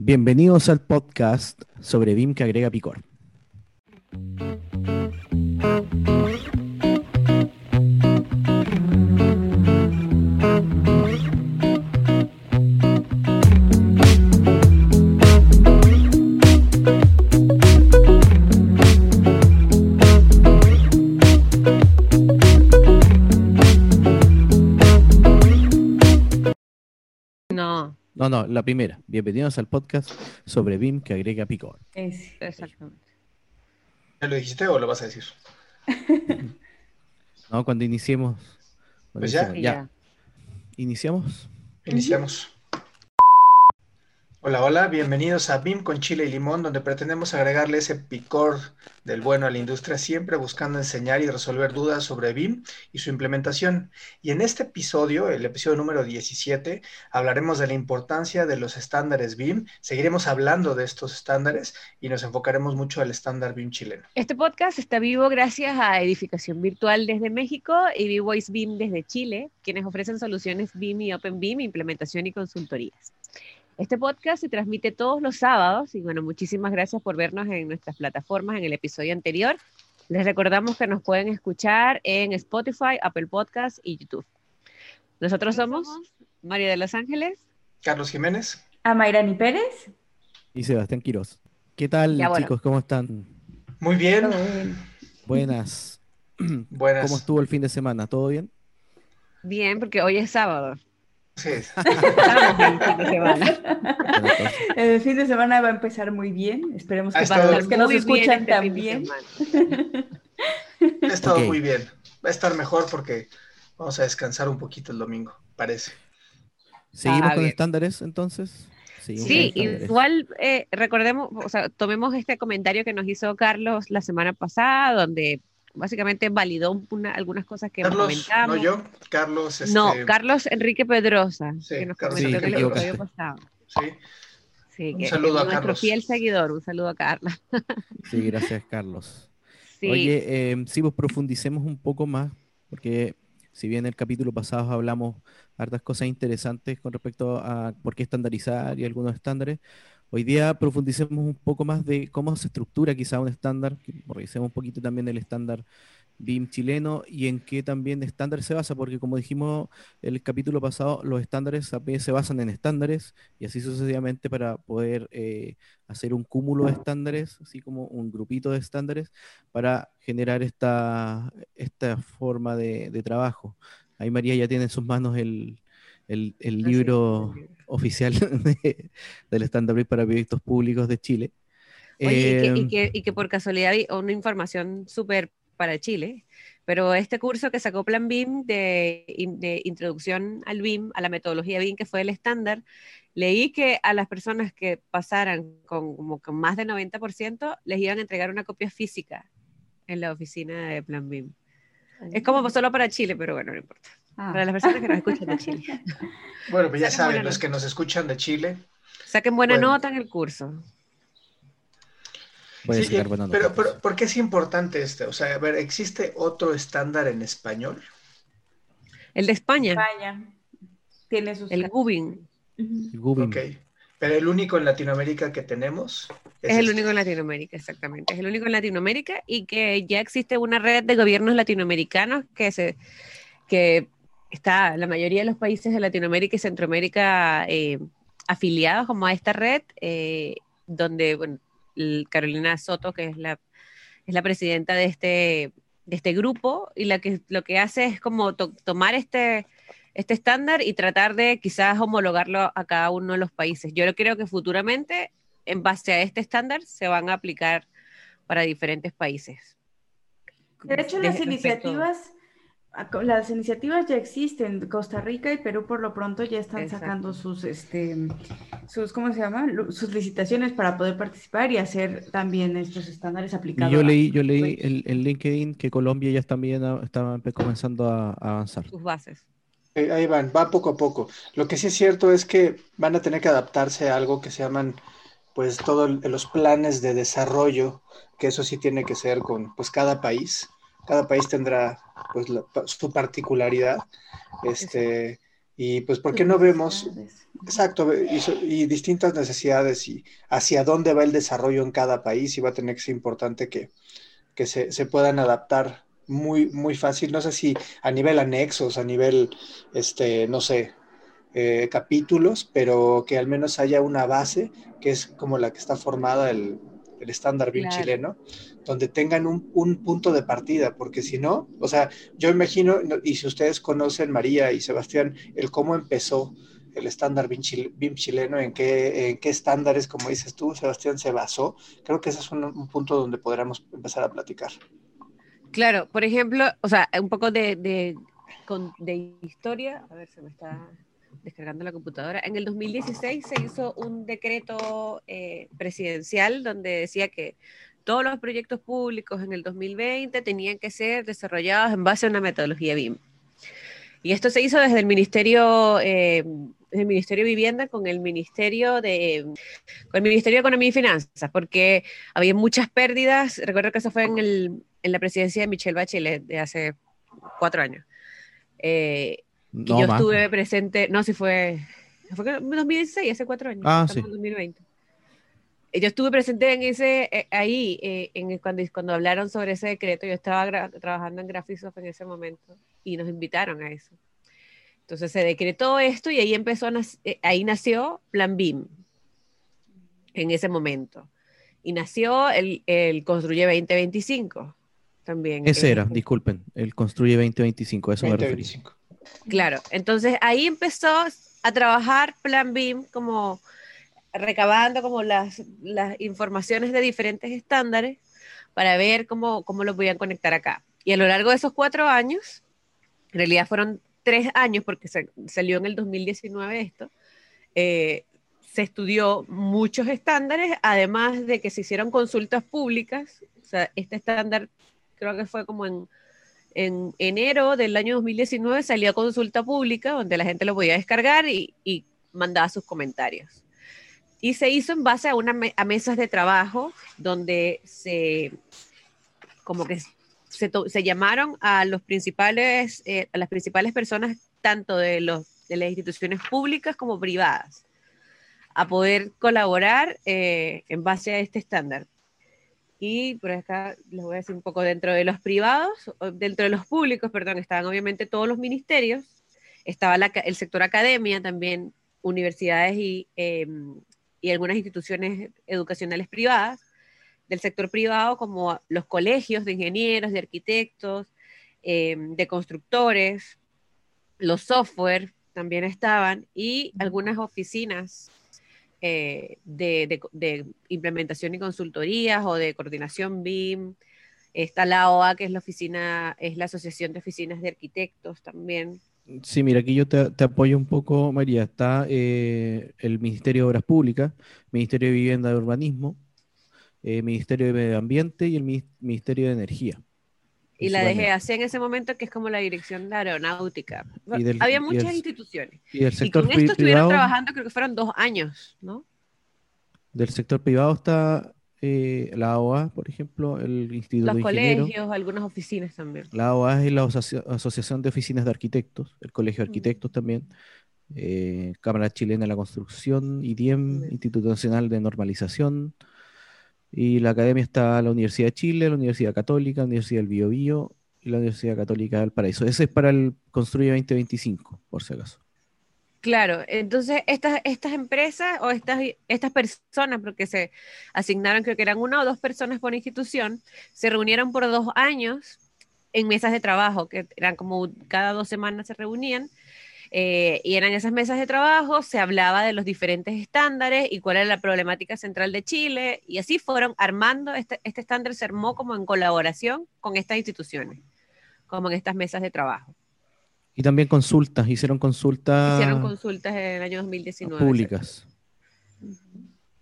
Bienvenidos al podcast sobre BIM que agrega picor. No, la primera. Bienvenidos al podcast sobre BIM que agrega picor. Es- exactamente. ¿Ya lo dijiste o lo vas a decir? ¿No? Cuando iniciemos. cuando Pues iniciemos. Ya. ya. ¿Iniciamos? Iniciamos. Hola, hola, bienvenidos a BIM con chile y limón, donde pretendemos agregarle ese picor del bueno a la industria, siempre buscando enseñar y resolver dudas sobre BIM y su implementación. Y en este episodio, el episodio número 17, hablaremos de la importancia de los estándares BIM, seguiremos hablando de estos estándares y nos enfocaremos mucho al estándar BIM chileno. Este podcast está vivo gracias a Edificación Virtual desde México y B-Voice BIM desde Chile, quienes ofrecen soluciones BIM y Open BIM, implementación y consultorías. Este podcast se transmite todos los sábados y bueno, muchísimas gracias por vernos en nuestras plataformas en el episodio anterior. Les recordamos que nos pueden escuchar en Spotify, Apple Podcast y YouTube. Nosotros somos María de Los Ángeles. Carlos Jiménez. A Mayrani Pérez. Y Sebastián Quiroz. ¿Qué tal, Ya, bueno. chicos? ¿Cómo están? Muy bien. Bien. Buenas. Buenas. ¿Cómo estuvo el fin de semana? ¿Todo bien? Bien, porque hoy es sábado. Entonces, El fin de semana va a empezar muy bien. Esperemos que para los que nos escuchan este también. Ha estado muy bien. Va a estar mejor porque vamos a descansar un poquito el domingo, parece. ¿Seguimos Ah, con bien. estándares entonces? Seguimos Sí, igual eh, recordemos, o sea, tomemos este comentario que nos hizo Carlos la semana pasada, donde básicamente validó una- algunas cosas que Carlos, comentamos. no yo, Carlos, este, No, Carlos Enrique Pedrosa, Sí, que nos Carlos comentó en el episodio pasado. sí, Sí, Un que saludo a nuestro Carlos. fiel seguidor, un saludo a Carla. Sí, gracias, Carlos. Sí, Oye, eh, sí, pues profundicemos un poco más, porque si bien el capítulo pasado hablamos hartas cosas interesantes con respecto a por qué estandarizar y algunos estándares, hoy día profundicemos un poco más de cómo se estructura quizá un estándar, revisemos un poquito también el estándar BIM chileno y en qué también estándar se basa, porque como dijimos el capítulo pasado, los estándares se basan en estándares y así sucesivamente para poder eh, hacer un cúmulo de estándares, así como un grupito de estándares para generar esta, esta forma de trabajo. Ahí María ya tiene en sus manos el, el- el libro oficial de- del estándar BIM para proyectos públicos de Chile. Oye, y, que, y Em, que- y que por casualidad hay una información súper para Chile, pero este curso que sacó Plan BIM de, de introducción al BIM, a la metodología BIM, que fue el estándar, leí que a las personas que pasaran con, como con más del 90% les iban a entregar una copia física en la oficina de Plan BIM. Es como solo para Chile, pero bueno, no importa. Ah. Para las personas que nos escuchan de Chile. Bueno, pues ya Saquen saben, los nota. que nos escuchan de Chile. Saquen buena Bueno. nota en el curso. Sí, sacar eh, buena nota, pero, pero, entonces. ¿por qué es importante este? O sea, a ver, ¿existe otro estándar en español? El de España, España tiene sus. el GUBIN. Gubin. Ok. Pero el único en Latinoamérica que tenemos Es el este. único en Latinoamérica, exactamente. Es el único en Latinoamérica y que ya existe una red de gobiernos latinoamericanos que se que está la mayoría de los países de Latinoamérica y Centroamérica eh, afiliados como a esta red, eh, donde bueno, Carolina Soto, que es la, es la presidenta de este, de este grupo, y la que lo que hace es como to- tomar este, este estándar y tratar de quizás homologarlo a cada uno de los países. Yo creo que futuramente en base a este estándar se van a aplicar para diferentes países. De hecho, las iniciativas, las iniciativas ya existen. Costa Rica y Perú por lo pronto ya están Exacto. sacando sus, este, sus, ¿cómo se llama? Sus licitaciones para poder participar y hacer también estos estándares Y aplicados. yo leí, yo leí en, en LinkedIn que Colombia ya también estaba comenzando a, a avanzar. sus bases. Eh, Ahí van, va poco a poco. Lo que sí es cierto es que van a tener que adaptarse a algo que se llaman, pues, todos los planes de desarrollo, que eso sí tiene que ser con, pues, cada país. Cada país tendrá, pues, la- su particularidad. Este, Y pues, ¿por qué no vemos, exacto, y, distintas necesidades y hacia dónde va el desarrollo en cada país? Y va a tener que ser importante que, que se, se puedan adaptar muy, muy fácil. No sé si a nivel anexos, a nivel, este, no sé, eh, capítulos, pero que al menos haya una base que es como la que está formada el, el estándar bien chileno, donde tengan un, un, punto de partida, porque si no, o sea, yo imagino, y si ustedes conocen, María y Sebastián, el cómo empezó el estándar BIM, chileno, en qué, en qué estándares, como dices tú, Sebastián, se basó, creo que ese es un, punto donde podríamos empezar a platicar. Claro, por ejemplo, o sea, un poco de, de, de historia, a ver, se me está descargando la computadora. En el 2016 se hizo un decreto eh, presidencial donde decía que todos los proyectos públicos en el 2020 tenían que ser desarrollados en base a una metodología BIM. Y esto se hizo desde el Ministerio, eh, el Ministerio de Vivienda con el Ministerio de, con el Ministerio de Economía y Finanzas, porque había muchas pérdidas. Recuerdo que eso fue en, el, en la presidencia de Michelle Bachelet de hace cuatro años. Eh, y yo estuve presente, no, si fue, fue en 2016, hace cuatro años. Ah, sí. 2020. Yo estuve presente en ese, eh, ahí, eh, en, cuando, cuando hablaron sobre ese decreto, yo estaba trabajando en Graphisoft en ese momento y nos invitaron a eso. Entonces se decretó esto y ahí empezó, eh, ahí nació Plan BIM, en ese momento. Y nació el, el Construye 2025 también. Ese era, disculpen, el Construye 2025, eso 2025. me referí. Claro, entonces ahí empezó a trabajar Plan BIM como recabando como las, las informaciones de diferentes estándares para ver cómo, cómo los podían conectar acá. Y a lo largo de esos cuatro años, en realidad fueron tres años porque salió en el 2019 esto, eh, se estudió muchos estándares, además de que se hicieron consultas públicas. O sea, este estándar creo que fue como en en enero del año 2019 salió a consulta pública donde la gente lo podía descargar y, mandaba sus comentarios. Y se hizo en base a, una a mesas de trabajo donde se, como que se, llamaron a, los principales, eh, a las principales personas tanto de, los, de las instituciones públicas como privadas a poder colaborar eh, en base a este estándar. Y por acá les voy a decir un poco dentro de los privados, dentro de los públicos, perdón, estaban obviamente todos los ministerios, estaba el sector academia también, universidades y, em, y algunas instituciones educacionales privadas, del sector privado como los colegios de ingenieros, de arquitectos, em, de constructores, los software también estaban y algunas oficinas eh, de, implementación y consultorías o de coordinación BIM. Está la OA, que es la oficina, es la Asociación de Oficinas de Arquitectos también. Sí, mira, aquí yo te, apoyo un poco, María. Está eh, el Ministerio de Obras Públicas, Ministerio de Vivienda y Urbanismo, eh, Ministerio de Medio Ambiente y el Ministerio de Energía. Y la DGAC en ese momento, que es como la dirección de aeronáutica. Había muchas instituciones. Y, el sector con esto estuvieron trabajando, creo que fueron dos años, ¿no? Del sector privado está eh, la OA, por ejemplo, el Instituto Los colegios, algunas oficinas también. La OA es la Asociación de Oficinas de Arquitectos, el Colegio de Arquitectos también, eh, Cámara Chilena de la Construcción, IDIEM, Instituto Nacional de Normalización, y la academia está la Universidad de Chile, la Universidad Católica, la Universidad del Biobío y la Universidad Católica del Paraíso. Ese es para el Construye 2025, por si acaso. Claro, entonces estas, estas empresas o estas, estas personas, porque se asignaron, creo que eran una o dos personas por institución, se reunieron por dos años en mesas de trabajo, que eran como cada dos semanas se reunían, eh, y eran esas mesas de trabajo, se hablaba de los diferentes estándares y cuál era la problemática central de Chile, y así fueron armando, este, este estándar se armó como en colaboración con estas instituciones, como en estas mesas de trabajo. Y también consultas, hicieron consultas. Hicieron consultas en el año 2019. Públicas.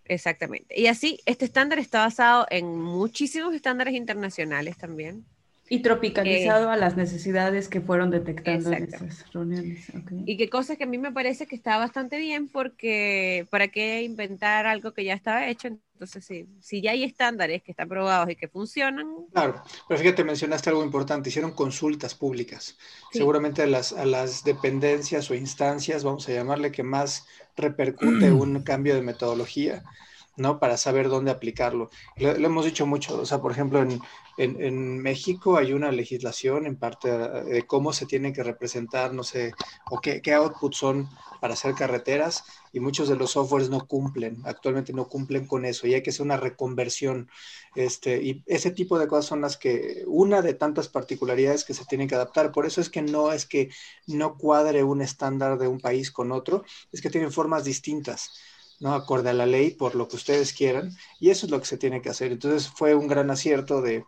Exactamente. Y así, este estándar está basado en muchísimos estándares internacionales también. Y tropicalizado a las necesidades que fueron detectando en esas reuniones. Y qué cosas que a mí me parece que está bastante bien porque para qué inventar algo que ya estaba hecho. Entonces, sí, si ya hay estándares que están probados y que funcionan. Claro, pero fíjate, mencionaste algo importante, hicieron consultas públicas. Seguramente a las, a las dependencias o instancias, vamos a llamarle, que más repercute un cambio de metodología ¿no? Para saber dónde aplicarlo. Lo, hemos dicho mucho, o sea, por ejemplo, en, en, México hay una legislación en parte de cómo se tiene que representar, no sé, o qué, qué outputs son para hacer carreteras y muchos de los softwares no cumplen, actualmente no cumplen con eso y hay que hacer una reconversión. Este, y ese tipo de cosas son las que, una de tantas particularidades que se tienen que adaptar. Por eso es que no es que no cuadre un estándar de un país con otro, es que tienen formas distintas. ¿No? Acorde a la ley, por lo que ustedes quieran, y eso es lo que se tiene que hacer. Entonces fue un gran acierto de,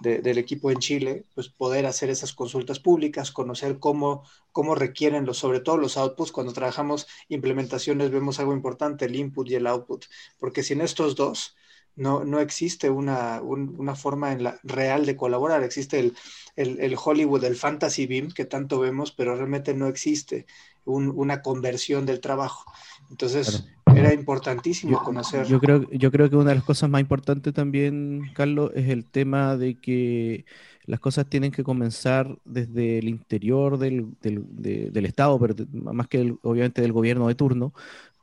del equipo en Chile, pues poder hacer esas consultas públicas, conocer cómo, cómo requieren los, sobre todo los outputs. Cuando trabajamos implementaciones vemos algo importante, el input y el output, porque sin estos dos no, no existe una, una forma en la, real de colaborar. Existe el, el, Hollywood, el Fantasy Beam que tanto vemos, pero realmente no existe una conversión del trabajo. Entonces, era importantísimo conocer. Yo creo, yo creo que una de las cosas más importantes también, Carlos, es el tema de que las cosas tienen que comenzar desde el interior del, del, Estado, pero más que obviamente del gobierno de turno,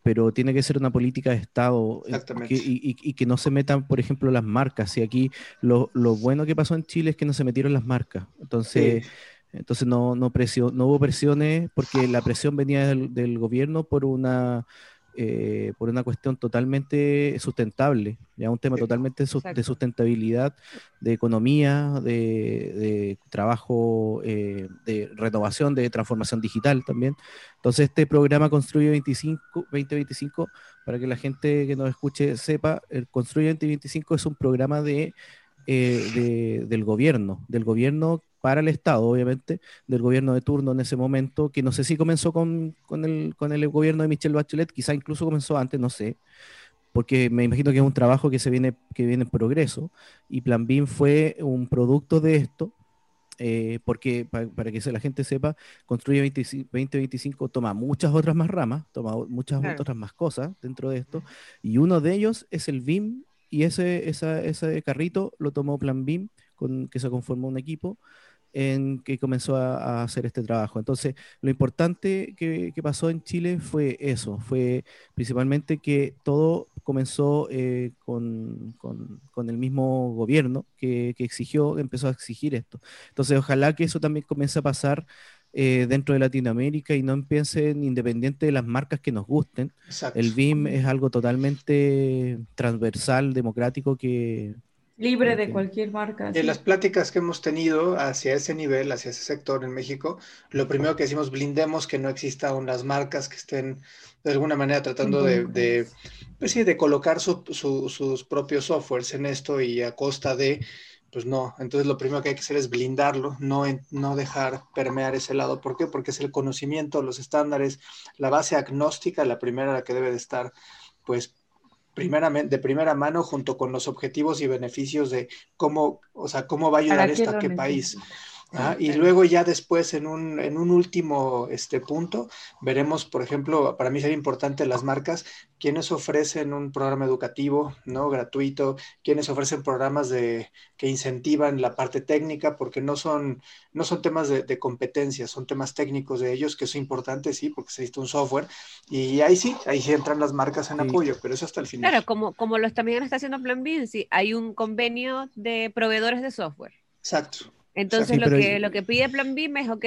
pero tiene que ser una política de Estado eh, y, que no se metan, por ejemplo, las marcas. Y aquí lo, lo, bueno que pasó en Chile es que no se metieron las marcas. Entonces, entonces no, no, no hubo presiones porque la presión venía del, del gobierno por una eh, por una cuestión totalmente sustentable, ya un tema totalmente de sustentabilidad, de economía, de, trabajo, eh, de renovación, de transformación digital también. Entonces este programa Construye 25, 2025, para que la gente que nos escuche sepa, el Construye 2025 es un programa de, eh, del gobierno, del gobierno para el Estado, obviamente, del gobierno de turno en ese momento, que no sé si comenzó con, el, con el gobierno de Michelle Bachelet, quizá incluso comenzó antes, no sé, porque me imagino que es un trabajo que se viene, que viene en progreso, y Plan BIM fue un producto de esto, eh, porque para, que la gente sepa, Construye 2025 toma muchas otras más ramas, toma muchas otras más cosas dentro de esto, y uno de ellos es el BIM, y ese, ese carrito lo tomó Plan BIM, con, que se conformó un equipo, en que comenzó a, hacer este trabajo. Entonces, lo importante que, pasó en Chile fue eso, fue principalmente que todo comenzó eh, con, el mismo gobierno que, exigió, empezó a exigir esto. Entonces, ojalá que eso también comience a pasar eh, dentro de Latinoamérica y no empiecen independiente de las marcas que nos gusten. El BIM es algo totalmente transversal, democrático, que, Libre de cualquier marca. En las pláticas que hemos tenido hacia ese nivel, hacia ese sector en México, lo primero que decimos, blindemos que no existan unas marcas que estén de alguna manera tratando de, de, pues de colocar sus propios softwares en esto y a costa de, pues no. Entonces lo primero que hay que hacer es blindarlo, no, no dejar permear ese lado. ¿Por qué? Porque es el conocimiento, los estándares, la base agnóstica, la primera la que debe de estar, pues primeramente, de primera mano junto con los objetivos y beneficios de cómo, o sea, cómo va a ayudar esto a qué país. Y luego ya después en un, en un último este, punto veremos, por ejemplo, para mí sería importante las marcas, quienes ofrecen un programa educativo no gratuito, quienes ofrecen programas de, que incentivan la parte técnica, porque no son, no son temas de, de competencia, son temas técnicos de ellos, que es importante, sí, porque se necesita un software, y ahí sí, ahí sí entran las marcas en apoyo, pero eso hasta el final. Claro, como, como lo también está haciendo Plan B, sí, hay un convenio de proveedores de software. Exacto. Entonces lo, que, lo que pide Plan BIM es, ok,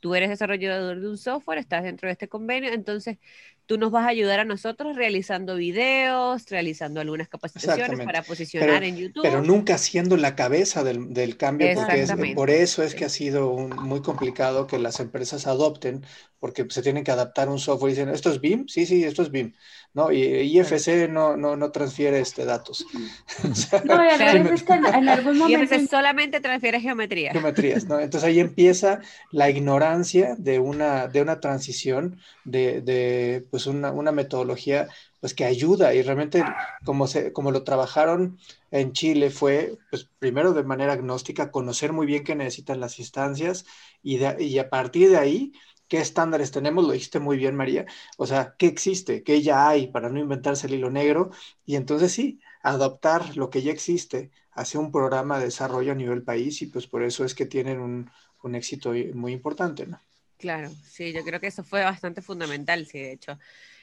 tú eres desarrollador de un software, estás dentro de este convenio, entonces tú nos vas a ayudar a nosotros realizando videos, realizando algunas capacitaciones para posicionar en YouTube. Pero nunca siendo la cabeza del, del cambio, porque por eso es que ha sido muy complicado que las empresas adopten, porque se tienen que adaptar un software y dicen, ¿esto es BIM? Sí, sí, esto es BIM. ¿no? Y IFC no, no, no transfiere este datos. no, y es que en, algún momento... IFC solamente transfiere geometría. Geometrías, ¿no? Entonces ahí empieza la ignorancia de una, de una transición de, de pues una, metodología pues que ayuda. Y realmente como, se, como lo trabajaron en Chile fue pues primero de manera agnóstica conocer muy bien qué necesitan las instancias y, y a partir de ahí qué estándares tenemos, lo dijiste muy bien María, o sea, qué existe, qué ya hay para no inventarse el hilo negro. Y entonces sí, adaptar lo que ya existe hacia un programa de desarrollo a nivel país y pues por eso es que tienen un, un éxito muy importante, ¿no? Claro, sí, yo creo que eso fue bastante fundamental, sí, de hecho.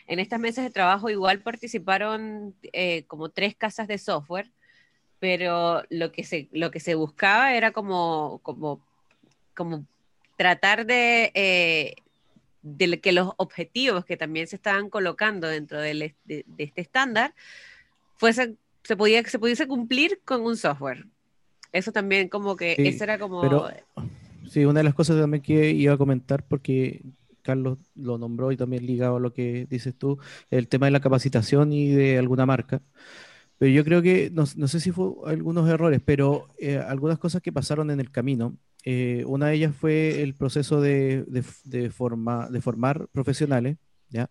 En estas mesas de trabajo igual participaron eh, como tres casas de software, pero lo que se, lo que se buscaba era como, como, como tratar de, eh, de que los objetivos que también se estaban colocando dentro de, este estándar fuesen, se, podía, se pudiese cumplir con un software. Eso también como que, eso era como... Sí, una de las cosas también que iba a comentar, porque Carlos lo nombró y también ligado a lo que dices tú, el tema de la capacitación y de alguna marca. Pero yo creo que, no, sé si fue algunos errores, pero eh, algunas cosas que pasaron en el camino. Eh, una de ellas fue el proceso de, de formar profesionales, ¿ya?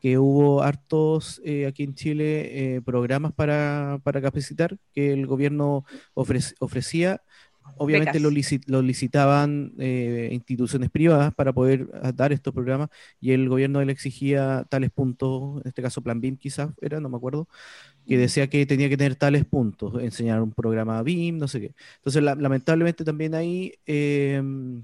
que hubo hartos eh, aquí en Chile programas para, para, capacitar que el gobierno ofrecía Obviamente lo, licitaban eh, instituciones privadas para poder ah, dar estos programas y el gobierno le exigía tales puntos, en este caso Plan BIM quizás era, no me acuerdo, que decía que tenía que tener tales puntos, enseñar un programa BIM, no sé qué. Entonces, lamentablemente también ahí em,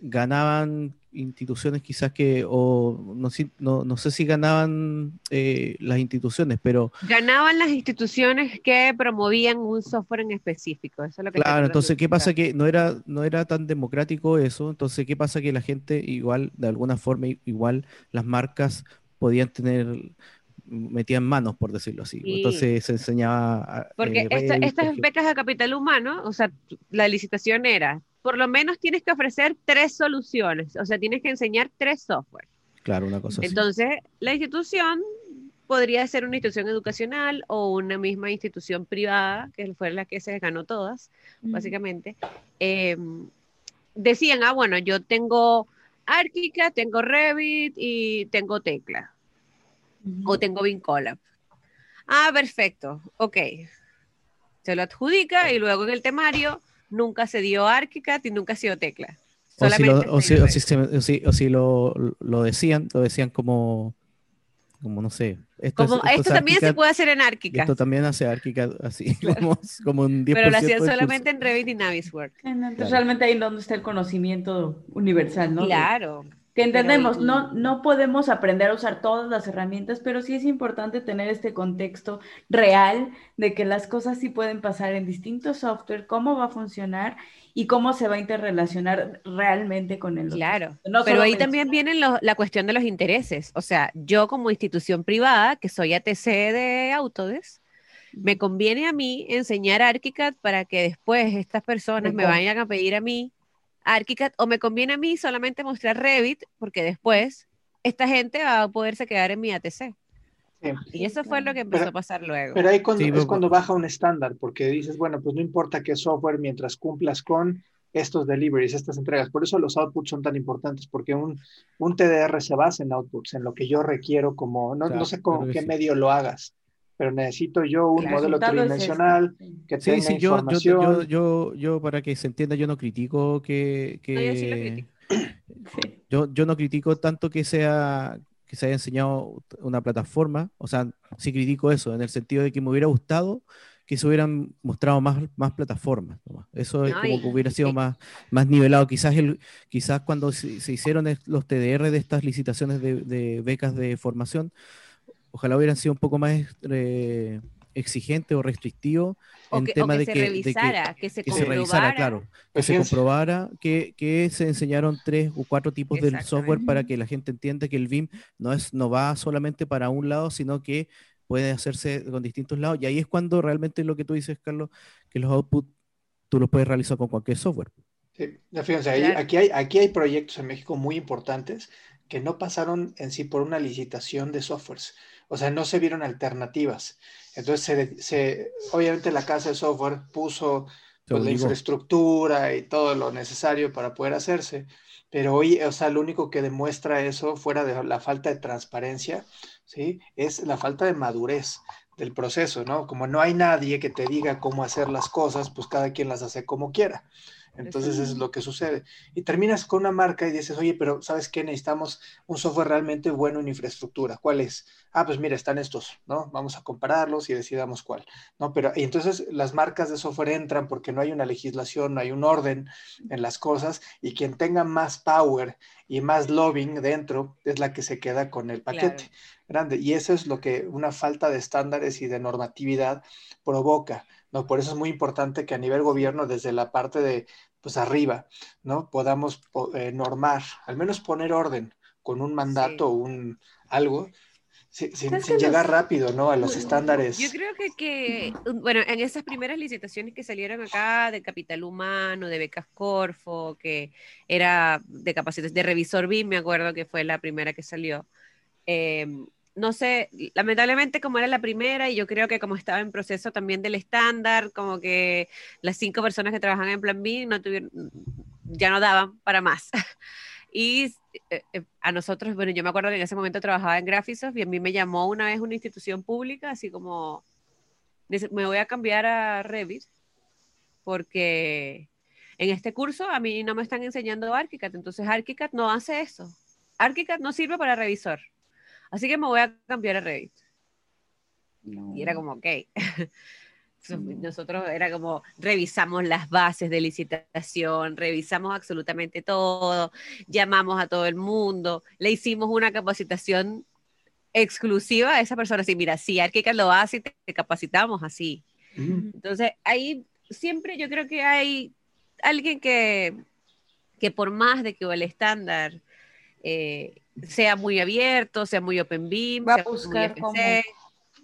ganaban instituciones quizás que, o no, no, no sé si ganaban eh, las instituciones, pero... Ganaban las instituciones que promovían un software en específico. Eso es lo que claro, entonces, ¿qué pasa? Que no era, no era tan democrático eso, entonces, ¿qué pasa? Que la gente igual, de alguna forma, igual las marcas podían tener metían manos, por decirlo así. Entonces se enseñaba... Porque eh, estas becas a capital humano, o sea, la licitación era, por lo menos tienes que ofrecer tres soluciones, o sea, tienes que enseñar tres software. Claro, una cosa Entonces, la institución podría ser una institución educacional o una misma institución privada, que fue la que se ganó todas, básicamente. Em, decían, ah, bueno, yo tengo Arquica, tengo Revit y tengo Tecla. O tengo Vincolab. Ah, perfecto, ok. Se lo adjudica y luego en el temario nunca se dio ArchiCAD y nunca ha sido tecla. O si, lo, lo, decían, lo decían como, como no sé. Esto, también se puede hacer en ArchiCAD. Esto también hace ArchiCAD así, como, un 10%. Pero lo hacían solamente en Revit y Navisworks. Entonces realmente ahí donde está el conocimiento universal, ¿no? Claro. Que entendemos, no, no podemos aprender a usar todas las herramientas, pero sí es importante tener este contexto real de que las cosas sí pueden pasar en distintos software, cómo va a funcionar y cómo se va a interrelacionar realmente con el Claro, pero ahí también viene la cuestión de los intereses. O sea, yo como institución privada, que soy ATC de Autodesk, me conviene a mí enseñar ArchiCAD para que después estas personas me vayan a pedir a mí ArchiCAD o me conviene a mí solamente mostrar Revit porque después esta gente va a poderse quedar en mi ATC. Y eso fue lo que empezó a pasar luego. Pero ahí cuando, es cuando baja un estándar, porque dices, bueno, pues no importa qué software mientras cumplas con estos deliveries, estas entregas. Por eso los outputs son tan importantes, porque un, un TDR se basa en outputs, en lo que yo requiero como, no, no sé con qué medio lo hagas, pero necesito yo un modelo tridimensional que tenga sí, yo, información. Yo, yo, yo, para que se entienda, yo no critico que... yo, yo, no critico tanto que sea que se haya enseñado una plataforma, o sea, sí critico eso, en el sentido de que me hubiera gustado que se hubieran mostrado más, más plataformas. Eso es como que hubiera sido más, más nivelado. Quizás, el, quizás cuando se, se hicieron los TDR de estas licitaciones de, de becas de formación, ojalá hubieran sido un poco más eh, exigente o restrictivo en tema de, que, revisara, que, se, revisara, claro, que se comprobara que, se enseñaron tres o cuatro tipos de software para que la gente entienda que el BIM no es no va solamente para un lado, sino que puede hacerse con distintos lados. Y ahí es cuando realmente lo que tú dices, Carlos, que los outputs tú los puedes realizar con cualquier software. Sí, fíjense, aquí, hay, aquí hay proyectos en México muy importantes que no pasaron en sí por una licitación de softwares o sea, no se vieron alternativas. Entonces, se, obviamente la casa de software puso pues, la infraestructura y todo lo necesario para poder hacerse, Pero hoy, o sea, lo único que demuestra eso, fuera de la falta de transparencia, ¿sí? Es la falta de madurez del proceso, ¿no? Como no hay nadie que te diga cómo hacer las cosas, pues cada quien las hace como quiera. Entonces eso es lo que sucede. Y terminas con una marca y dices, oye, pero ¿sabes qué? Necesitamos un software realmente bueno en infraestructura. ¿Cuál es? Ah, pues mira, están estos, ¿no? Vamos a compararlos y decidamos cuál, ¿no? Pero y entonces las marcas de software entran porque no hay una legislación, no hay un orden en las cosas y quien tenga más power y más lobbying dentro es la que se queda con el paquete grande. Y eso es lo que una falta de estándares y de normatividad provoca. ¿no? Por eso es muy importante que a nivel gobierno, desde la parte de pues arriba, ¿no? Podamos eh, normar, al menos poner orden con un mandato o un algo, sin, llegar rápido, ¿no? A los estándares. Yo creo que, que, bueno, en esas primeras licitaciones que salieron acá de capital humano, de becas Corfo, que era de capacidades de revisor BIM, me acuerdo que fue la primera que salió. Eh, no sé, lamentablemente como era la primera y yo creo que como estaba en proceso también del estándar, como que las cinco personas que trabajan en Plan B no tuvieron, ya no daban para más. Y eh, eh, a nosotros, bueno, yo me acuerdo que en ese momento trabajaba en Graphisoft y a mí me llamó una vez una institución pública, así como, me voy a cambiar a Revit porque en este curso a mí no me están enseñando ArchiCAD, entonces ArchiCAD no hace eso. ArchiCAD no sirve para revisor. Así que me voy a cambiar a Revit. Y era como, ok. Nosotros era como, revisamos las bases de licitación, revisamos absolutamente todo, llamamos a todo el mundo, le hicimos una capacitación exclusiva a esa persona. Así, mira, si Arquica lo hace, te, te capacitamos así. Entonces, ahí siempre yo creo que hay alguien que, que por más de que el estándar eh, sea muy abierto, sea muy open beam, va a buscar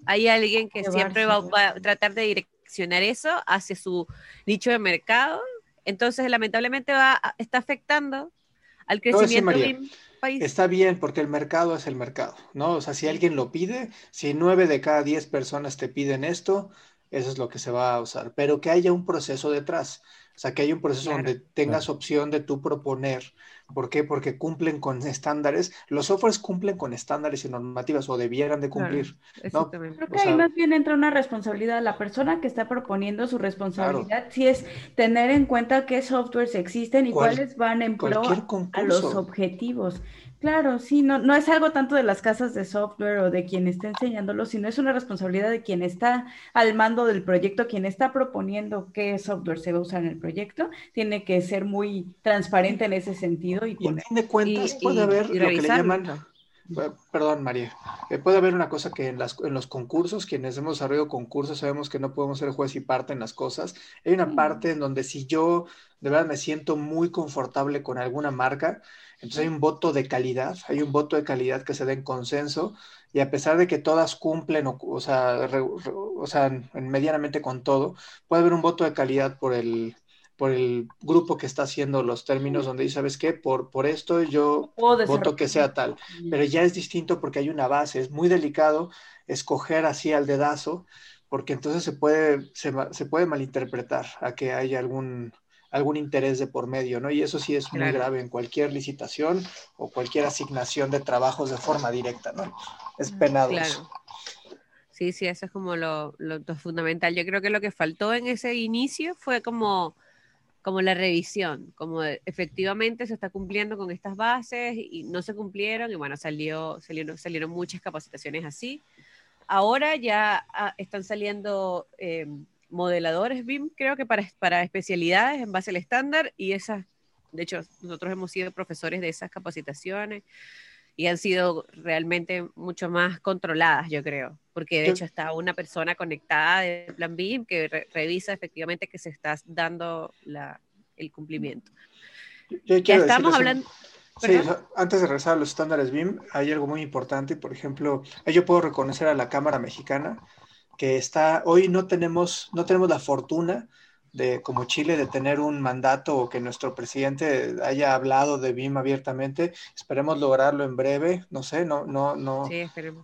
Hay alguien que siempre va, a tratar de direccionar eso hacia su nicho de mercado. Entonces, lamentablemente, va está afectando al crecimiento país. Está bien, porque el mercado es el mercado, ¿no? O sea, si alguien lo pide, si nueve de cada diez personas te piden esto, eso es lo que se va a usar. Pero que haya un proceso detrás. O sea, que hay un proceso donde tengas opción de tú proponer. ¿Por qué? Porque cumplen con estándares. Los softwares cumplen con estándares y normativas o debieran de cumplir. ¿no? Creo que ahí más bien entra una responsabilidad. La persona que está proponiendo su responsabilidad si es tener en cuenta qué softwares existen y cuáles van en pro a los objetivos. Claro, sí, no, no es algo tanto de las casas de software o de quien está enseñándolo, sino es una responsabilidad de quien está al mando del proyecto, quien está proponiendo qué software se va a usar en el proyecto, tiene que ser muy transparente en ese sentido. Y, en fin de cuentas puede haber lo que le llaman, perdón María, eh, puede haber una cosa que en, las, en los concursos, quienes hemos desarrollado concursos, sabemos que no podemos ser juez y parte en las cosas. Hay una parte en donde si yo de verdad me siento muy confortable con alguna marca, entonces hay un voto de calidad, hay un voto de calidad que se da en consenso y a pesar de que todas cumplen, o, sea, o sea, medianamente con todo, puede haber un voto de calidad por el, por el grupo que está haciendo los términos donde dice, ¿sabes qué? Por, por esto yo voto que sea tal. Pero ya es distinto porque hay una base, es muy delicado escoger así al dedazo, porque entonces se puede, se, se puede malinterpretar a que haya algún, algún interés de por medio, ¿no? Y eso sí es muy grave en cualquier licitación o cualquier asignación de trabajos de forma directa, ¿no? Es penado claro. Sí, sí, eso es como lo, fundamental. Yo creo que lo que faltó en ese inicio fue como, como la revisión, como efectivamente se está cumpliendo con estas bases y no se cumplieron y bueno, salió, salieron, salieron muchas capacitaciones así. Ahora ya ah, están saliendo... Eh, modeladores BIM, creo que para, para especialidades en base al estándar y esas, de hecho, nosotros hemos sido profesores de esas capacitaciones y han sido realmente mucho más controladas, yo creo, porque de hecho está una persona conectada de plan BIM que revisa efectivamente que se está dando la, el cumplimiento. ya estamos hablando... Sí, antes de regresar a los estándares BIM, hay algo muy importante. Por ejemplo, yo puedo reconocer a la Cámara Mexicana que está, hoy no tenemos, no tenemos la fortuna de, como Chile, de tener un mandato o que nuestro presidente haya hablado de BIM abiertamente. Esperemos lograrlo en breve. No sé, no, no, no,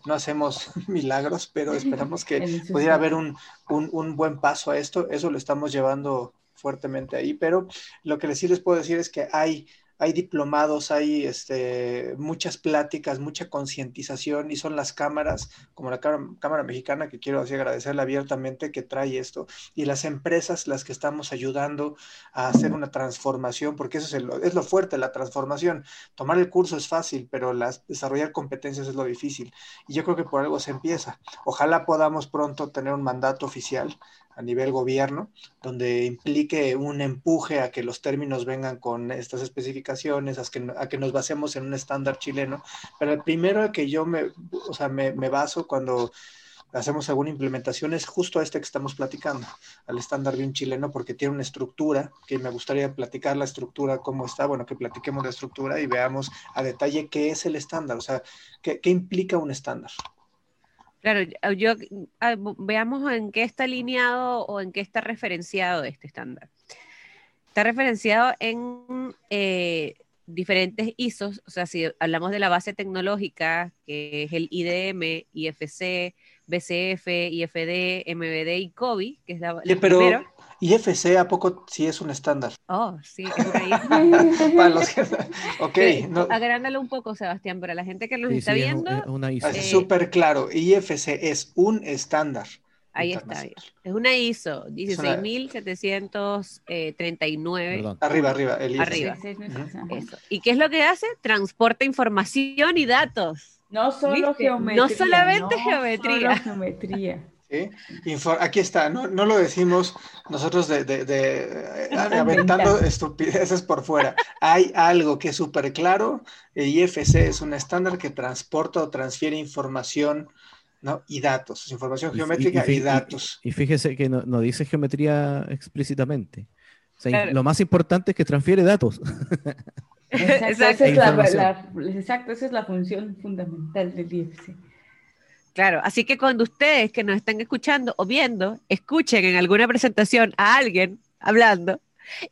no hacemos milagros, pero esperamos que pudiera haber un, un, un, buen paso a esto. Eso lo estamos llevando fuertemente ahí, pero lo que sí les puedo decir es que hay hay diplomados, hay este, muchas pláticas, mucha concientización y son las cámaras, como la Cámara, Mexicana, que quiero así agradecerle abiertamente que trae esto, y las empresas las que estamos ayudando a hacer una transformación, porque eso es, es lo fuerte, la transformación. Tomar el curso es fácil, pero las, desarrollar competencias es lo difícil. Y yo creo que por algo se empieza. Ojalá podamos pronto tener un mandato oficial a nivel gobierno, donde implique un empuje a que los términos vengan con estas especificaciones, a que, a que nos basemos en un estándar chileno. Pero el primero que yo me, o sea, me, baso cuando hacemos alguna implementación es justo este que estamos platicando, al estándar bien chileno, porque tiene una estructura, que me gustaría platicar la estructura, cómo está, bueno, que platiquemos la estructura y veamos a detalle qué es el estándar, o sea, qué, qué implica un estándar. Claro, yo ah, veamos en qué está alineado o en qué está referenciado este estándar. Está referenciado en eh, diferentes ISOs, o sea, si hablamos de la base tecnológica, que es el IDM, IFC, BCF, IFD, MBD y COBI, que es la, la pero, IFC, ¿a poco sí es un estándar? Oh, sí, es para los que... Ok. No... Agrándalo un poco, Sebastián, para la gente que nos sí, está sí, viendo. Es una ISO. Eh, Súper claro, IFC es un estándar. Ahí está, es una ISO 16.739. Arriba, arriba, el IFC. Arriba. Eso. ¿Y qué es lo que hace? Transporta información y datos. No solo ¿Viste? geometría. No solamente no geometría. Solo geometría. ¿Sí? Aquí está, no, no, lo decimos nosotros de, de, de aventando estupideces por fuera. Hay algo que es súper claro, el IFC es un estándar que transporta o transfiere información ¿no? y datos, información geométrica y, y, y datos. Y, fíjese que no, no, dice geometría explícitamente. O sea, claro. Lo más importante es que transfiere datos. Exacto, esa es la, la, exacto, esa es la función fundamental del IFC. Claro, así que cuando ustedes que nos están escuchando o viendo, escuchen en alguna presentación a alguien hablando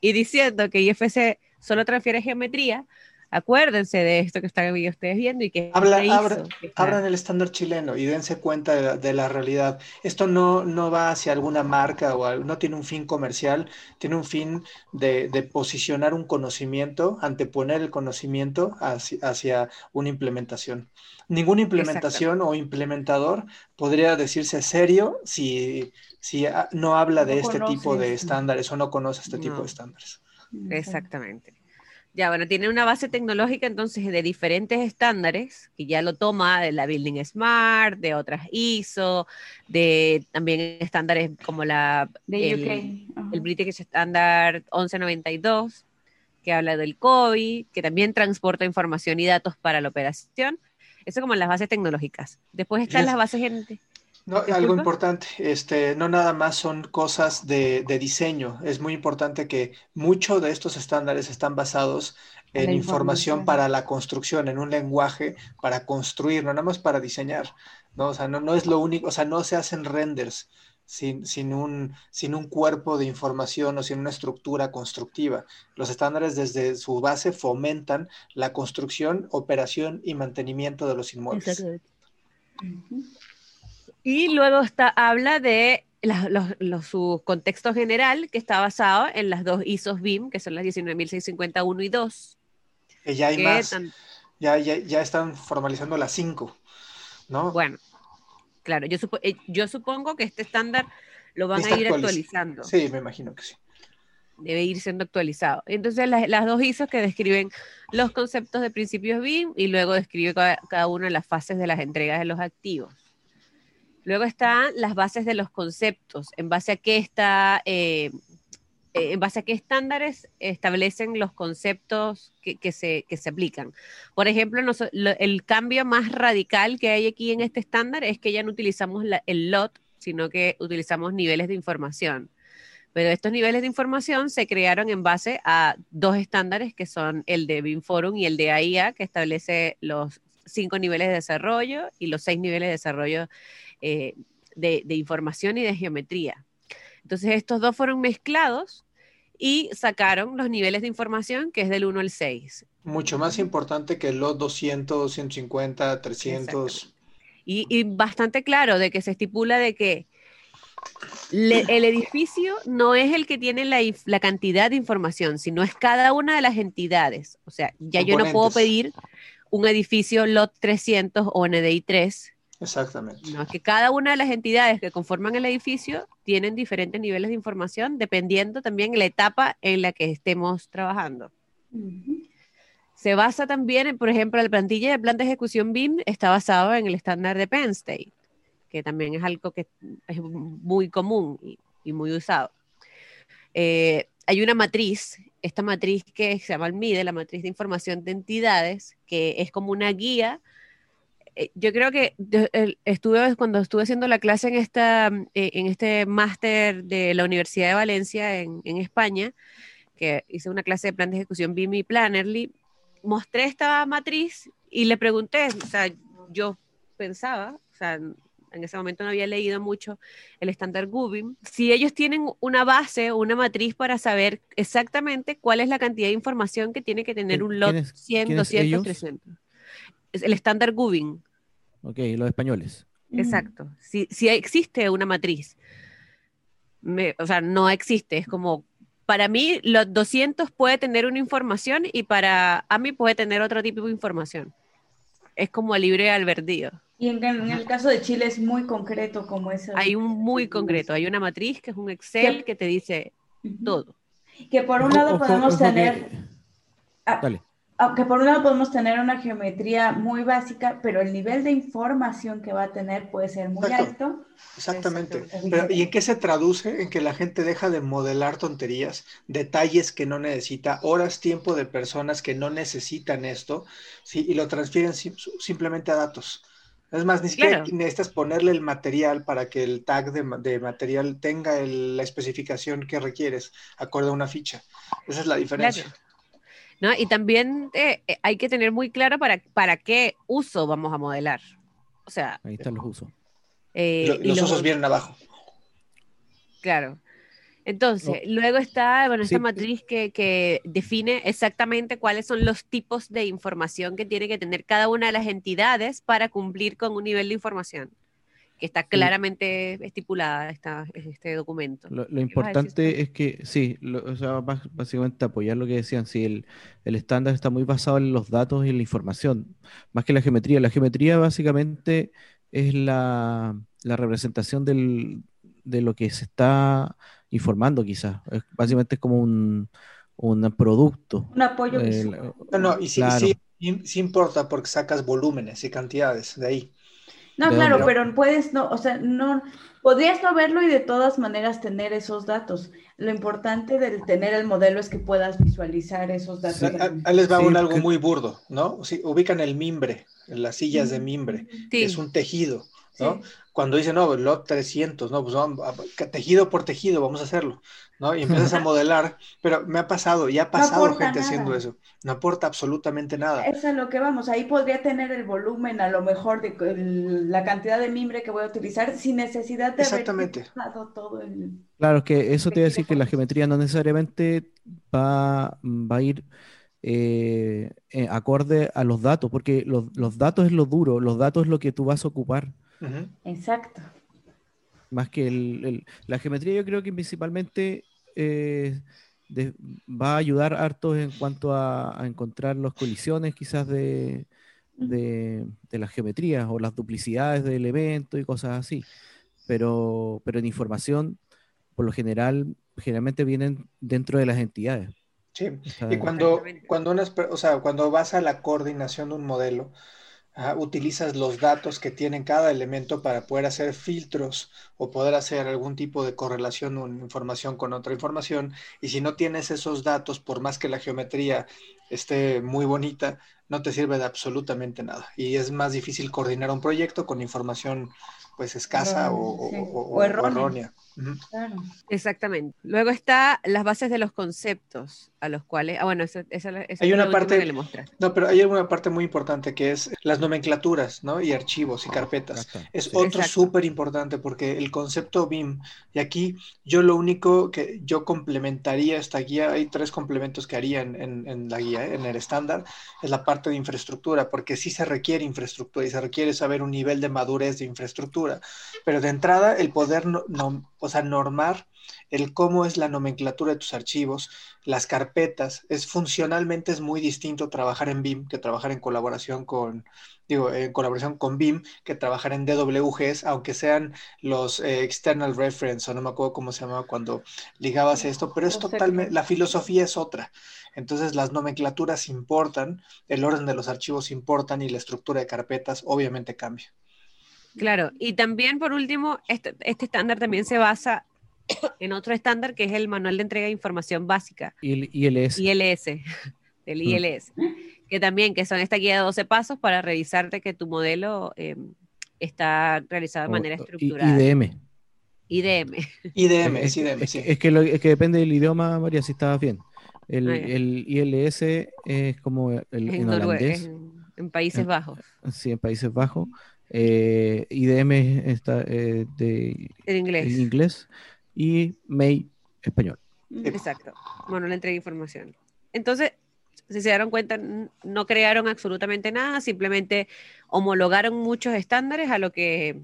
y diciendo que IFC solo transfiere geometría, acuérdense de esto que están ustedes viendo y que Habla, abra, abran el estándar chileno y dense cuenta de la, de la, realidad. Esto no, no va hacia alguna marca o no tiene un fin comercial, tiene un fin de, de posicionar un conocimiento, anteponer el conocimiento hacia, hacia una implementación. Ninguna implementación o implementador podría decirse serio si, si no habla de no este tipo de estándares o no conoce este no. tipo de estándares. Exactamente. Ya, bueno, tiene una base tecnológica entonces de diferentes estándares, que ya lo toma de la Building Smart, de otras ISO, de también estándares como la, de el, uh -huh. el British Standard 1192, que habla del COVID, que también transporta información y datos para la operación. Eso como las bases tecnológicas. Después están yes. las bases en... No, algo importante, este, no nada más son cosas de, de, diseño. Es muy importante que muchos de estos estándares están basados en información, información, para la construcción, en un lenguaje para construir, no nada más para diseñar. ¿no? O sea, no, no es lo único, o sea, no se hacen renders sin, sin, un, sin un cuerpo de información o sin una estructura constructiva. Los estándares desde su base fomentan la construcción, operación y mantenimiento de los inmuebles. Y luego está, habla de la, los, los, su contexto general, que está basado en las dos ISOs BIM, que son las 19.651 y 2. Que ya hay que más. Tan... Ya, ya, ya, están formalizando las 5, ¿no? Bueno, claro, yo, supo, eh, yo supongo que este estándar lo van está a ir actualizando. Sí, me imagino que sí. Debe ir siendo actualizado. Entonces, las, las dos ISOs que describen los conceptos de principios BIM y luego describe cada, cada una de las fases de las entregas de los activos. Luego están las bases de los conceptos, en base a qué está, eh, en base a qué estándares establecen los conceptos que, se, que se, aplican. Por ejemplo, el cambio más radical que hay aquí en este estándar es que ya no utilizamos el LOT, sino que utilizamos niveles de información. Pero estos niveles de información se crearon en base a dos estándares que son el de BIMForum y el de AIA, que establece los cinco niveles de desarrollo y los seis niveles de desarrollo eh, de, información y de geometría. Entonces estos dos fueron mezclados y sacaron los niveles de información que es del 1 al 6. Mucho más importante que los 200, 150, 300. Y, y, bastante claro de que se estipula de que el edificio no es el que tiene la, la, cantidad de información, sino es cada una de las entidades. O sea, ya yo no puedo pedir un edificio LOT 300 o NDI 3. Exactamente. No, es que cada una de las entidades que conforman el edificio tienen diferentes niveles de información dependiendo también la etapa en la que estemos trabajando. Se basa también, en, por ejemplo, la plantilla de plan de ejecución BIM está basado en el estándar de Penn State que también es algo que es muy común y, muy usado. Eh, hay una matriz, esta matriz que se llama el MIDE, la matriz de información de entidades, que es como una guía. Eh, yo creo que estuve cuando estuve haciendo la clase en, esta, eh, en este máster de la Universidad de Valencia en, en, España, que hice una clase de plan de ejecución BIM y Plannerly, mostré esta matriz y le pregunté, o sea, yo pensaba, o sea, en ese momento no había leído mucho el estándar Gubin, si ellos tienen una base o una matriz para saber exactamente cuál es la cantidad de información que tiene que tener un lot 100, 200, 300. Es el estándar Gubin. Ok, los españoles. Exacto. Si, si existe una matriz, o sea, no existe, es como para mí los 200 puede tener una información y para a mí puede tener otro tipo de información. Es como libre albedrío. Y en, el caso de Chile es muy concreto como eso. Hay un muy concreto, hay una matriz que es un Excel que te dice todo. Que por un lado podemos tener... Aunque ah, por un lado podemos tener una geometría muy básica, pero el nivel de información que va a tener puede ser muy alto. Exactamente. ¿Y en qué se traduce? En que la gente deja de modelar tonterías, detalles que no necesita, horas, tiempo de personas que no necesitan esto, ¿sí? y lo transfieren simplemente a datos. Es más, ni siquiera necesitas ponerle el material para que el tag de, material tenga la especificación que requieres, acorde a una ficha. Esa es la diferencia. ¿No? Y también eh, eh, hay que tener muy claro para, para qué uso vamos a modelar. O sea. Ahí están los usos. Eh, los, usos vienen abajo. Claro. Entonces, luego está, bueno, esta matriz que, define exactamente cuáles son los tipos de información que tiene que tener cada una de las entidades para cumplir con un nivel de información, que está claramente estipulada esta, este documento. Lo, importante es que, sí, o sea, básicamente apoyar lo que decían, sí, el, el estándar está muy basado en los datos y en la información, más que la geometría. La geometría básicamente es la, la representación del, de lo que se está informando quizás. Básicamente es como un, un producto. Un apoyo No, no, y sí, sí, importa porque sacas volúmenes y cantidades de ahí. No, claro, pero puedes no, o sea, no, podrías no verlo y de todas maneras tener esos datos. Lo importante del tener el modelo es que puedas visualizar esos datos. ahí les va un algo muy burdo, ¿no? Sí, ubican el mimbre, las sillas de mimbre, es un tejido, ¿no? cuando dice, no, lot 300, no, pues vamos, tejido por tejido, vamos a hacerlo, ¿no? Y empiezas a modelar, pero me ha pasado, y ha pasado gente haciendo eso, no aporta absolutamente nada. Eso es lo que vamos, ahí podría tener el volumen, a lo mejor, de la cantidad de mimbre que voy a utilizar, sin necesidad de Exactamente. haber todo el... Claro, que eso te iba a decir que la geometría no necesariamente va, va a ir... Eh, eh, acorde a los datos, porque los, los datos es lo duro, los datos es lo que tú vas a ocupar. Exacto. Más que el, la geometría, yo creo que principalmente eh, va a ayudar harto en cuanto a, encontrar las colisiones quizás de, de, las geometrías o las duplicidades del evento y cosas así. Pero, pero en información, por lo general, generalmente vienen dentro de las entidades. Sí, y cuando, cuando, o sea, cuando vas a la coordinación de un modelo, utilizas los datos que tienen cada elemento para poder hacer filtros o poder hacer algún tipo de correlación o información con otra información. Y si no tienes esos datos, por más que la geometría esté muy bonita, no te sirve de absolutamente nada. Y es más difícil coordinar un proyecto con información pues escasa o, errónea. Exactamente. Luego está las bases de los conceptos a los cuales, ah, bueno, esa, esa, hay una parte, que le No, pero hay una parte muy importante que es las nomenclaturas, ¿no? Y archivos y carpetas. Es otro súper importante porque el concepto BIM, y aquí yo lo único que yo complementaría esta guía, hay tres complementos que haría en, en, la guía, ¿eh? en el estándar, es la parte de infraestructura, porque sí se requiere infraestructura y se requiere saber un nivel de madurez de infraestructura Pero de entrada, el poder, no, o sea, normar el cómo es la nomenclatura de tus archivos, las carpetas, es funcionalmente es muy distinto trabajar en BIM que trabajar en colaboración con, digo, en colaboración con BIM que trabajar en DWGs, aunque sean los eh, external reference o no me acuerdo cómo se llamaba cuando ligabas esto, pero es totalmente, la filosofía es otra. Entonces las nomenclaturas importan, el orden de los archivos importan y la estructura de carpetas obviamente cambia. Claro, y también por último, este, este estándar también se basa en otro estándar que es el Manual de Entrega de Información Básica. Y el ILS. ILS, el ILS. Que también, que son esta guía de 12 pasos para revisarte que tu modelo em, está realizado de manera estructurada. IDM. IDM. IDM, es, IDM, es, que, es que depende del idioma, María, si estabas bien. El, ah, el, ILS es como el, en, holandés. En, Países Bajos. Sí, en Países Bajos. Eh, IDM está eh, de en inglés. En inglés y May español. Exacto. Bueno, le entrega información. Entonces, si se dieron cuenta, no crearon absolutamente nada, simplemente homologaron muchos estándares a lo que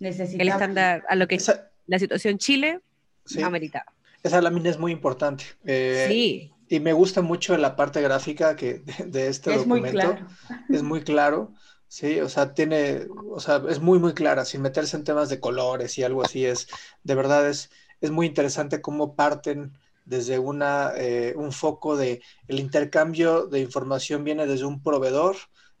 el estándar, a lo que la situación Chile sí. ameritaba. Esa lámina es muy importante. Eh, sí. Y me gusta mucho la parte gráfica que, de, este es documento. Muy claro. Es muy claro. Sí, o sea, tiene, o sea, es muy, muy clara, sin meterse en temas de colores y algo así, es, de verdad es, es muy interesante cómo parten desde una, eh, un foco de el intercambio de información viene desde un proveedor,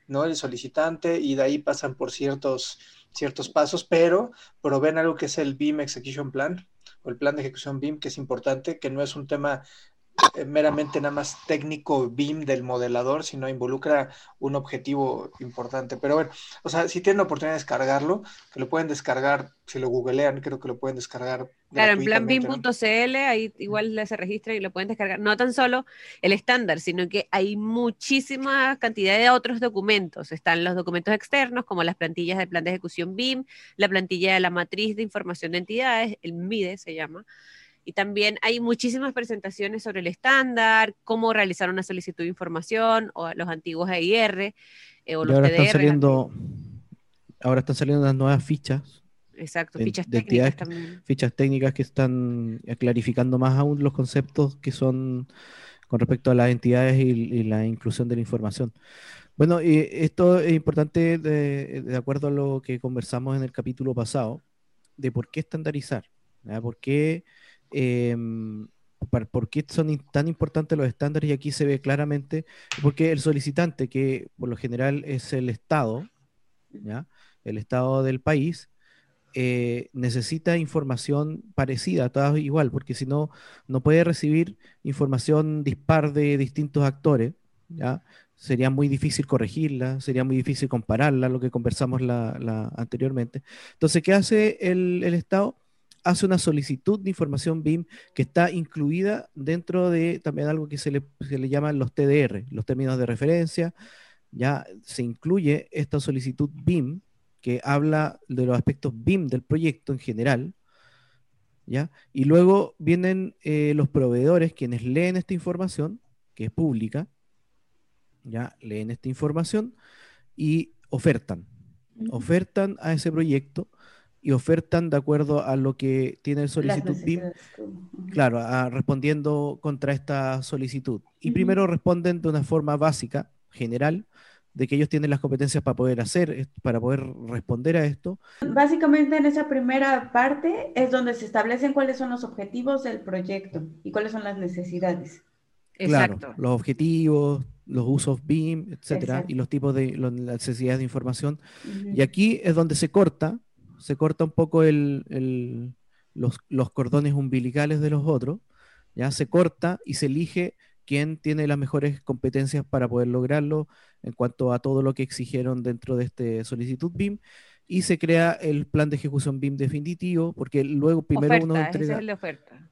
¿no? El solicitante, y de ahí pasan por ciertos, ciertos pasos, pero proveen algo que es el BIM Execution Plan, o el plan de ejecución BIM, que es importante, que no es un tema meramente nada más técnico BIM del modelador, sino involucra un objetivo importante. Pero bueno, o sea, si tienen la oportunidad de descargarlo, que lo pueden descargar, si lo googlean, creo que lo pueden descargar. Claro, en plan BIM.cl, ahí igual se registra y lo pueden descargar. No tan solo el estándar, sino que hay muchísima cantidad de otros documentos. Están los documentos externos, como las plantillas del plan de ejecución BIM, la plantilla de la matriz de información de entidades, el MIDE se llama. Y también hay muchísimas presentaciones sobre el estándar, cómo realizar una solicitud de información, o los antiguos EIR, eh, o los ahora Están saliendo, ahora están saliendo las nuevas fichas. Exacto, fichas técnicas también. Fichas técnicas que están clarificando más aún los conceptos que son con respecto a las entidades y, la inclusión de la información. Bueno, y esto es importante de, de, acuerdo a lo que conversamos en el capítulo pasado, de por qué estandarizar, por qué eh, por qué son tan importantes los estándares y aquí se ve claramente, porque el solicitante, que por lo general es el Estado, el Estado del país, eh, necesita información parecida, todas igual, porque si no, no puede recibir información dispar de distintos actores, ¿ya? sería muy difícil corregirla, sería muy difícil compararla, lo que conversamos la, anteriormente. Entonces, ¿qué hace el Estado? Hace una solicitud de información BIM que está incluida dentro de también algo que se le, se le llaman los TDR, los términos de referencia. Ya se incluye esta solicitud BIM que habla de los aspectos BIM del proyecto en general. ¿ya? Y luego vienen eh, los proveedores quienes leen esta información, que es pública, ya leen esta información y ofertan. Ofertan a ese proyecto y ofertan de acuerdo a lo que tiene el solicitud BIM, claro, respondiendo contra esta solicitud. Y primero responden de una forma básica, general, de que ellos tienen las competencias para poder hacer, para poder responder a esto. Básicamente en esa primera parte es donde se establecen cuáles son los objetivos del proyecto y cuáles son las necesidades. Claro, los objetivos, los usos BIM, etcétera, y los tipos de las necesidades de información. Y aquí es donde se corta se corta un poco el, los, cordones umbilicales de los otros, ya se corta y se elige quién tiene las mejores competencias para poder lograrlo en cuanto a todo lo que exigieron dentro de este solicitud BIM y se crea el plan de ejecución BIM definitivo, porque luego primero uno entrega... Es el de oferta.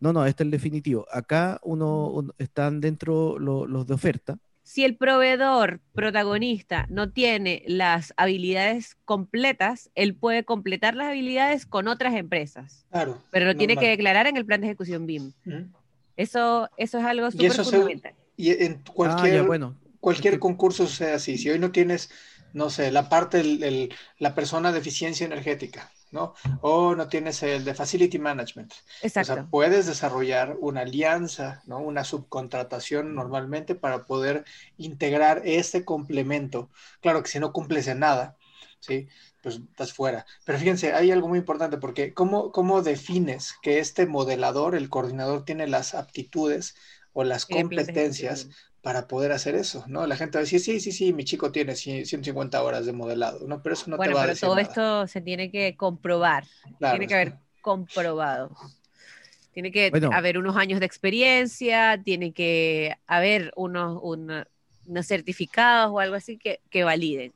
No, no, este es el definitivo. Acá uno, están dentro los de oferta, si el proveedor protagonista no tiene las habilidades completas, él puede completar las habilidades con otras empresas. Claro. Pero lo tiene que declarar en el plan de ejecución BIM. Eso, eso es algo súper fundamental. y en cualquier, ah, bueno. cualquier concurso sea así. Si hoy no tienes no sé, la parte, el, la persona de eficiencia energética, ¿no? O no tienes el de Facility Management. Exacto. O sea, puedes desarrollar una alianza, ¿no? Una subcontratación normalmente para poder integrar este complemento. Claro que si no cumples en nada, ¿sí? Pues estás fuera. Pero fíjense, hay algo muy importante porque ¿cómo, cómo defines que este modelador, el coordinador, tiene las aptitudes o las competencias para poder hacer eso, ¿no? La gente va a decir, sí, sí, sí, mi chico tiene 150 horas de modelado, ¿no? Pero eso no te va a decir pero todo esto se tiene que comprobar, tiene que haber comprobado. Tiene que haber unos años de experiencia, tiene que haber unos, unos certificados o algo así que, que validen.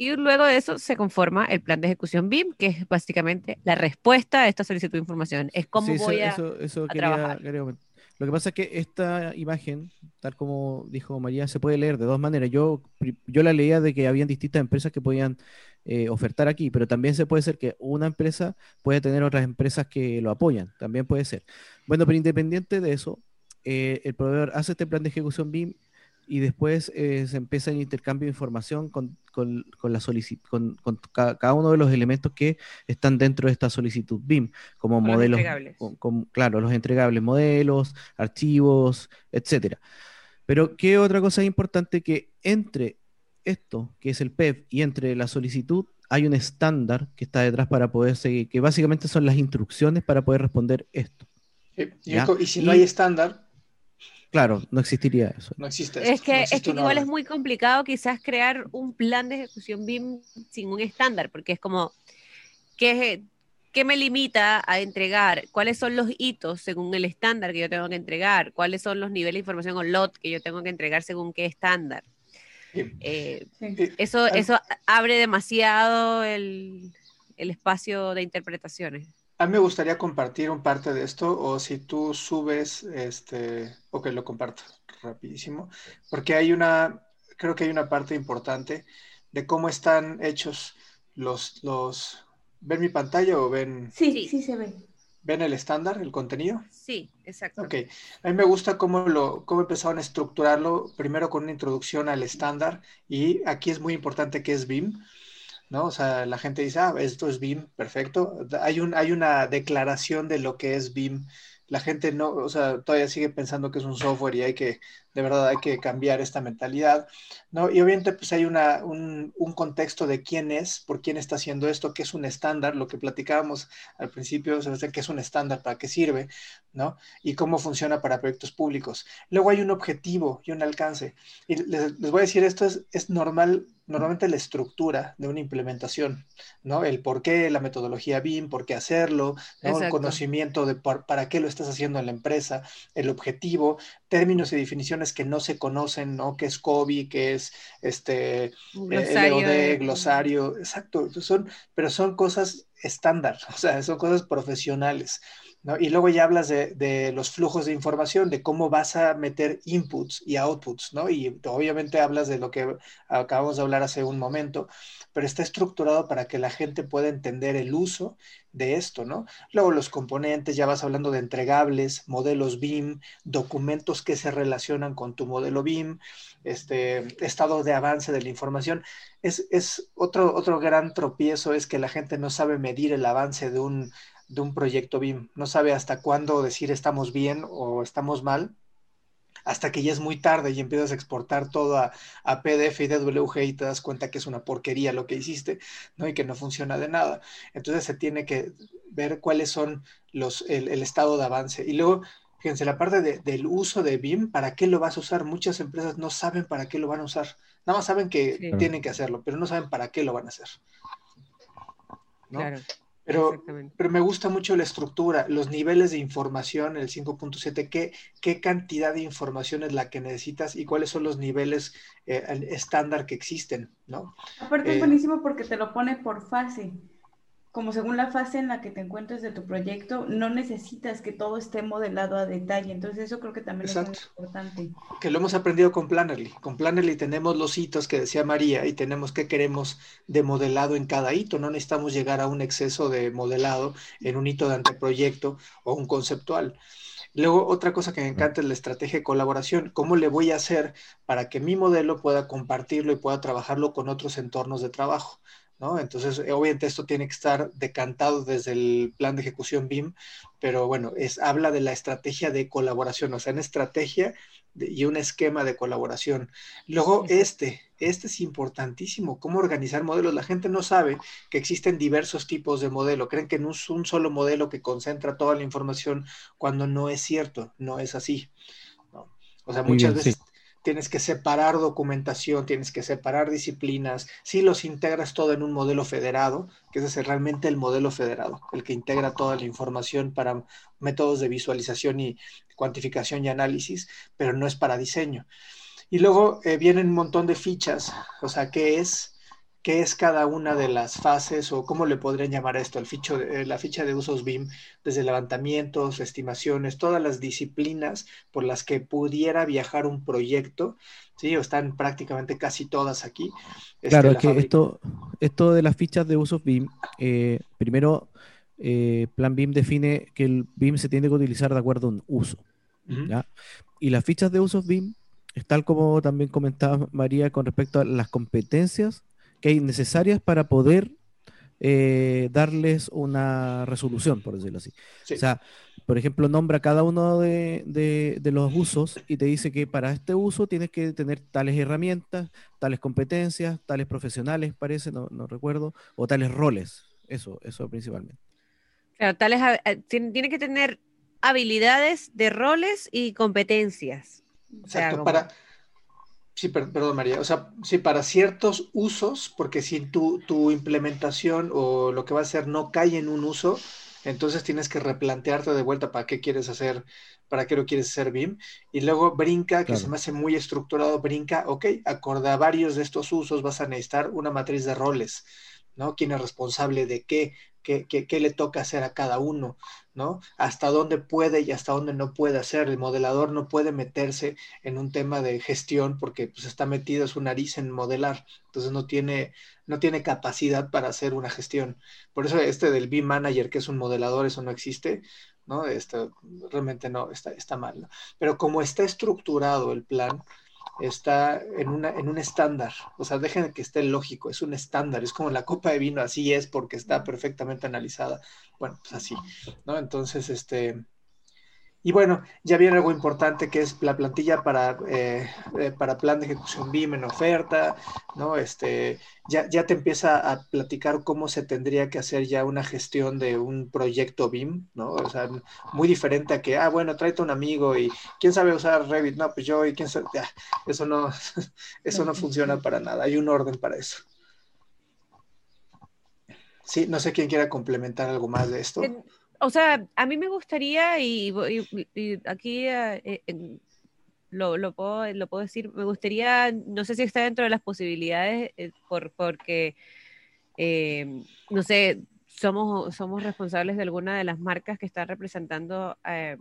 Y luego de eso se conforma el plan de ejecución BIM, que es básicamente la respuesta a esta solicitud de información. Es cómo voy a, trabajar. Lo que pasa es que esta imagen, tal como dijo María, se puede leer de dos maneras. Yo, yo la leía de que habían distintas empresas que podían eh, ofertar aquí, pero también se puede ser que una empresa puede tener otras empresas que lo apoyan, también puede ser. Bueno, pero independiente de eso, eh, el proveedor hace este plan de ejecución BIM y después eh, se empieza el intercambio de información con, con, con la con, con cada, uno de los elementos que están dentro de esta solicitud BIM, como modelos, claro, los entregables, modelos, archivos, etcétera. Pero qué otra cosa es importante que entre esto, que es el PEP, y entre la solicitud hay un estándar que está detrás para poder seguir, que básicamente son las instrucciones para poder responder esto. y, si no hay estándar, Claro, no existiría eso. No existe. Es que, es que igual es muy complicado quizás crear un plan de ejecución BIM sin un estándar, porque es como, ¿qué, ¿qué me limita a entregar? ¿Cuáles son los hitos según el estándar que yo tengo que entregar? ¿Cuáles son los niveles de información o lot que yo tengo que entregar según qué estándar? Eh, eso, eso abre demasiado el, el espacio de interpretaciones. A mí me gustaría compartir un parte de esto, o si tú subes, este, o que lo comparto rapidísimo, porque hay una, creo que hay una parte importante de cómo están hechos los, los, ¿ven mi pantalla o ven? Sí, sí, se ve. ¿Ven el estándar, el contenido? Sí, exacto. Ok, a mí me gusta cómo, lo, cómo empezaron a estructurarlo, primero con una introducción al estándar, y aquí es muy importante que es BIM, ¿no? O sea, la gente dice, ah, esto es BIM, perfecto. Hay, un, hay una declaración de lo que es BIM. La gente no, o sea, todavía sigue pensando que es un software y hay que de verdad hay que cambiar esta mentalidad, ¿no? Y obviamente pues hay una, un, un, contexto de quién es, por quién está haciendo esto, qué es un estándar, lo que platicábamos al principio, o qué es un estándar, para qué sirve, ¿no? Y cómo funciona para proyectos públicos. Luego hay un objetivo y un alcance. Y les, les voy a decir, esto es, es normal, normalmente la estructura de una implementación, ¿no? El por qué, la metodología BIM, por qué hacerlo, ¿no? el conocimiento de para qué lo estás haciendo en la empresa, el objetivo, términos y definiciones que no se conocen, ¿no? Que es COVID, que es este glosario, glosario, exacto, son, pero son cosas estándar, o sea, son cosas profesionales. Y luego ya hablas de, de, los flujos de información, de cómo vas a meter inputs y outputs, ¿no? Y obviamente hablas de lo que acabamos de hablar hace un momento, pero está estructurado para que la gente pueda entender el uso de esto, ¿no? Luego los componentes, ya vas hablando de entregables, modelos BIM, documentos que se relacionan con tu modelo BIM, este estado de avance de la información. Es, es otro, otro gran tropiezo es que la gente no sabe medir el avance de un, de un proyecto BIM, no sabe hasta cuándo decir estamos bien o estamos mal hasta que ya es muy tarde y empiezas a exportar todo a, PDF y DWG y te das cuenta que es una porquería lo que hiciste, ¿no? Y que no funciona de nada. Entonces se tiene que ver cuáles son los, el, estado de avance. Y luego, fíjense, la parte del uso de BIM, ¿para qué lo vas a usar? Muchas empresas no saben para qué lo van a usar. Nada más saben que tienen que hacerlo, pero no saben para qué lo van a hacer. Claro. Pero, pero me gusta mucho la estructura, los niveles de información, el 5.7, ¿qué, qué cantidad de información es la que necesitas y cuáles son los niveles eh, estándar que existen, ¿no? Aparte es eh, buenísimo porque te lo pone por fase. Como según la fase en la que te encuentres de tu proyecto, no necesitas que todo esté modelado a detalle. Entonces eso creo que también es muy importante. Que lo hemos aprendido con Plannerly. Con Plannerly tenemos los hitos que decía María y tenemos qué queremos de modelado en cada hito. No necesitamos llegar a un exceso de modelado en un hito de anteproyecto o un conceptual. Luego, otra cosa que me encanta es la estrategia de colaboración. ¿Cómo le voy a hacer para que mi modelo pueda compartirlo y pueda trabajarlo con otros entornos de trabajo? Entonces, eh, obviamente esto tiene que estar decantado desde el plan de ejecución BIM, pero bueno, es, habla de la estrategia de colaboración, o sea, una estrategia y un esquema de colaboración. Luego, este, este es importantísimo, cómo organizar modelos. La gente no sabe que existen diversos tipos de modelo, creen que no es un solo modelo que concentra toda la información cuando no es cierto, no es así. O sea, muchas veces tienes que separar documentación, tienes que separar disciplinas, si los integras todo en un modelo federado, que ese es realmente el modelo federado, el que integra toda la información para métodos de visualización y cuantificación y análisis, pero no es para diseño. Y luego eh, vienen un montón de fichas, o sea, ¿qué es? Qué es cada una de las fases o cómo le podrían llamar esto, el ficho, eh, la ficha de usos BIM, desde levantamientos, estimaciones, todas las disciplinas por las que pudiera viajar un proyecto, ¿sí? O están prácticamente casi todas aquí. Claro, es que esto, esto de las fichas de usos BIM, eh, primero, eh, Plan BIM define que el BIM se tiene que utilizar de acuerdo a un uso, Y las fichas de usos BIM, es tal como también comentaba María con respecto a las competencias que hay necesarias para poder eh, darles una resolución, por decirlo así. O sea, por ejemplo, nombra cada uno de, los usos y te dice que para este uso tienes que tener tales herramientas, tales competencias, tales profesionales, parece, no, recuerdo, o tales roles. Eso, eso principalmente. Claro, tales, eh, tiene, que tener habilidades de roles y competencias. Exacto, para, Sí, perdón María, o sea, sí, para ciertos usos, porque si tu, tu implementación o lo que va a hacer no cae en un uso, entonces tienes que replantearte de vuelta para qué quieres hacer, para qué lo quieres hacer BIM. Y luego brinca, que se me hace muy estructurado, brinca, ok, acorde a varios de estos usos vas a necesitar una matriz de roles, ¿no? ¿Quién es responsable de qué? ¿Qué, qué, qué le toca hacer a cada uno? ¿no? Hasta dónde puede y hasta dónde no puede hacer. El modelador no puede meterse en un tema de gestión porque pues, está metido su nariz en modelar. Entonces no tiene, no tiene capacidad para hacer una gestión. Por eso este del B-Manager, que es un modelador, eso no existe, ¿no? Esto realmente no, está, está mal. Pero como está estructurado el plan, está en, una, en un estándar. O sea, dejen que esté lógico, es un estándar, es como la copa de vino, así es porque está perfectamente analizada. Bueno, pues así, ¿no? Entonces, este, y bueno, ya viene algo importante que es la plantilla para, eh, eh, para plan de ejecución BIM en oferta, ¿no? Este, ya, ya te empieza a platicar cómo se tendría que hacer ya una gestión de un proyecto BIM, ¿no? O sea, muy diferente a que, ah, bueno, tráete un amigo y ¿quién sabe usar Revit? No, pues yo y quién sabe, eso no, eso no funciona para nada, hay un orden para eso. Sí, no sé quién quiera complementar algo más de esto o sea, a mí me gustaría, y, aquí eh, lo, lo, puedo, lo puedo decir, me gustaría, no sé si está dentro de las posibilidades, eh, por, porque, eh, no sé, somos, somos responsables de alguna de las marcas que están representando a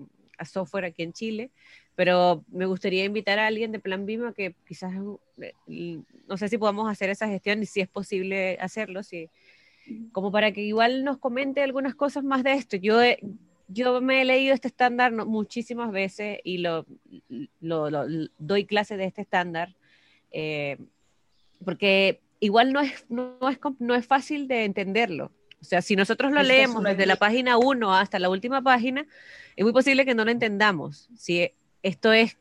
software aquí en Chile, pero me gustaría invitar a alguien de Plan Bima que quizás, no sé si podamos hacer esa gestión y si es posible hacerlo, si como para que igual nos comente algunas cosas más de esto. Yo, yo me he leído este estándar muchísimas veces y lo, lo, doy clases de este estándar, eh, porque igual no es, no, es, no es fácil de entenderlo. O sea, si nosotros lo leemos desde la página 1 hasta la última página, es muy posible que no lo entendamos. Si esto es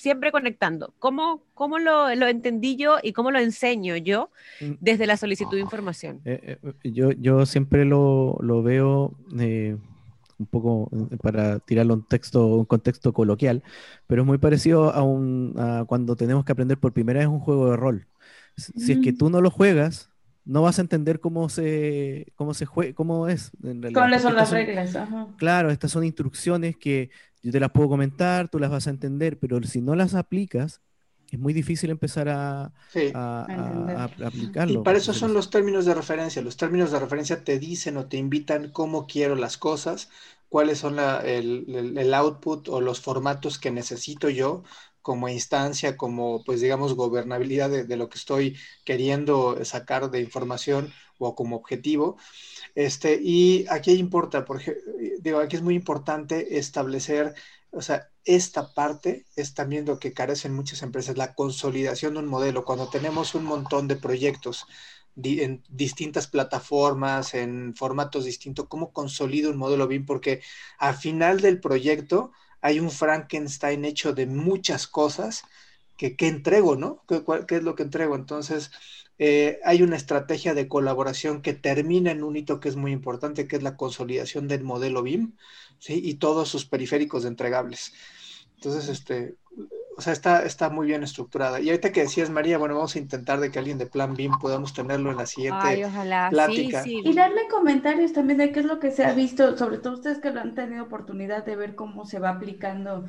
siempre conectando. ¿Cómo, cómo lo, lo, entendí yo y cómo lo enseño yo mm. desde la solicitud de información? Eh, eh, yo, yo siempre lo, lo veo eh, un poco para tirarlo un texto, un contexto coloquial, pero es muy parecido a, un, a cuando tenemos que aprender por primera vez un juego de rol. Si es que mm. tú no lo juegas, no vas a entender cómo se, cómo se juega, cómo es. ¿Cuáles son las reglas? Claro, estas son instrucciones que yo te las puedo comentar, tú las vas a entender, pero si no las aplicas, es muy difícil empezar a, aplicarlo. Y para eso son los términos de referencia. Los términos de referencia te dicen o te invitan cómo quiero las cosas, cuáles son el, output o los formatos que necesito yo como instancia, como pues digamos gobernabilidad de, lo que estoy queriendo sacar de información o como objetivo. Este, y aquí importa, porque digo, aquí es muy importante establecer, o sea, esta parte es también lo que carecen muchas empresas, la consolidación de un modelo. Cuando tenemos un montón de proyectos en distintas plataformas, en formatos distintos, ¿cómo consolido un modelo BIM? Porque al final del proyecto hay un Frankenstein hecho de muchas cosas que, entrego, ¿no? ¿Qué, ¿Qué, es lo que entrego? Entonces, eh, hay una estrategia de colaboración que termina en un hito que es muy importante, que es la consolidación del modelo BIM, ¿sí? Y todos sus periféricos entregables. Entonces, este, o sea, está, está muy bien estructurada. Y ahorita que decías, María, bueno, vamos a intentar de que alguien de Plan BIM podamos tenerlo en la siguiente Ay, ojalá. plática. Y darle comentarios también de qué es lo que se ha visto, sobre todo ustedes que lo han tenido oportunidad de ver cómo se va aplicando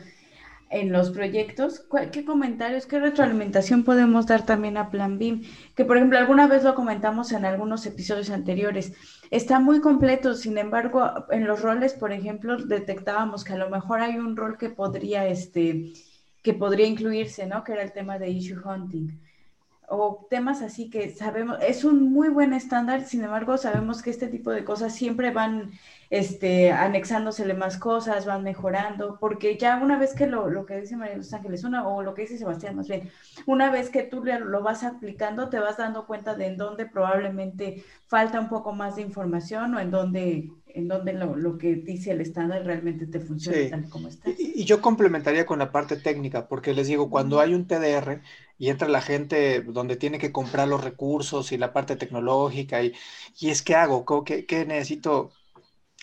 en los proyectos, ¿qué comentarios, qué retroalimentación podemos dar también a Plan BIM? Que por ejemplo, alguna vez lo comentamos en algunos episodios anteriores. Está muy completo, sin embargo, en los roles, por ejemplo, detectábamos que a lo mejor hay un rol que podría, este, que podría incluirse, ¿no? Que era el tema de issue hunting o temas así que sabemos, es un muy buen estándar, sin embargo, sabemos que este tipo de cosas siempre van este, anexándosele más cosas, van mejorando, porque ya una vez que lo, lo que dice María Los Ángeles, una, o lo que dice Sebastián más bien, una vez que tú lo vas aplicando, te vas dando cuenta de en dónde probablemente falta un poco más de información o en dónde en donde lo, que dice el estándar realmente te funciona tal como está. Y, yo complementaría con la parte técnica, porque les digo, cuando hay un TDR y entra la gente donde tiene que comprar los recursos y la parte tecnológica, y, y es que hago, ¿Qué, qué necesito?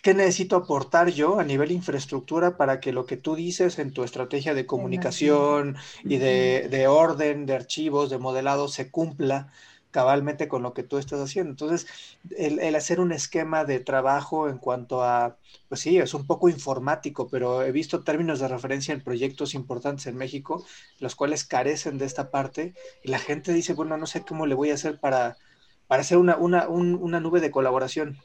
¿Qué necesito aportar yo a nivel infraestructura para que lo que tú dices en tu estrategia de comunicación y de, de orden, de archivos, de modelado se cumpla? Cabalmente con lo que tú estás haciendo. Entonces, el, hacer un esquema de trabajo en cuanto a, pues sí, es un poco informático, pero he visto términos de referencia en proyectos importantes en México, los cuales carecen de esta parte, y la gente dice, bueno, no sé cómo le voy a hacer para, para hacer una, una, una nube de colaboración,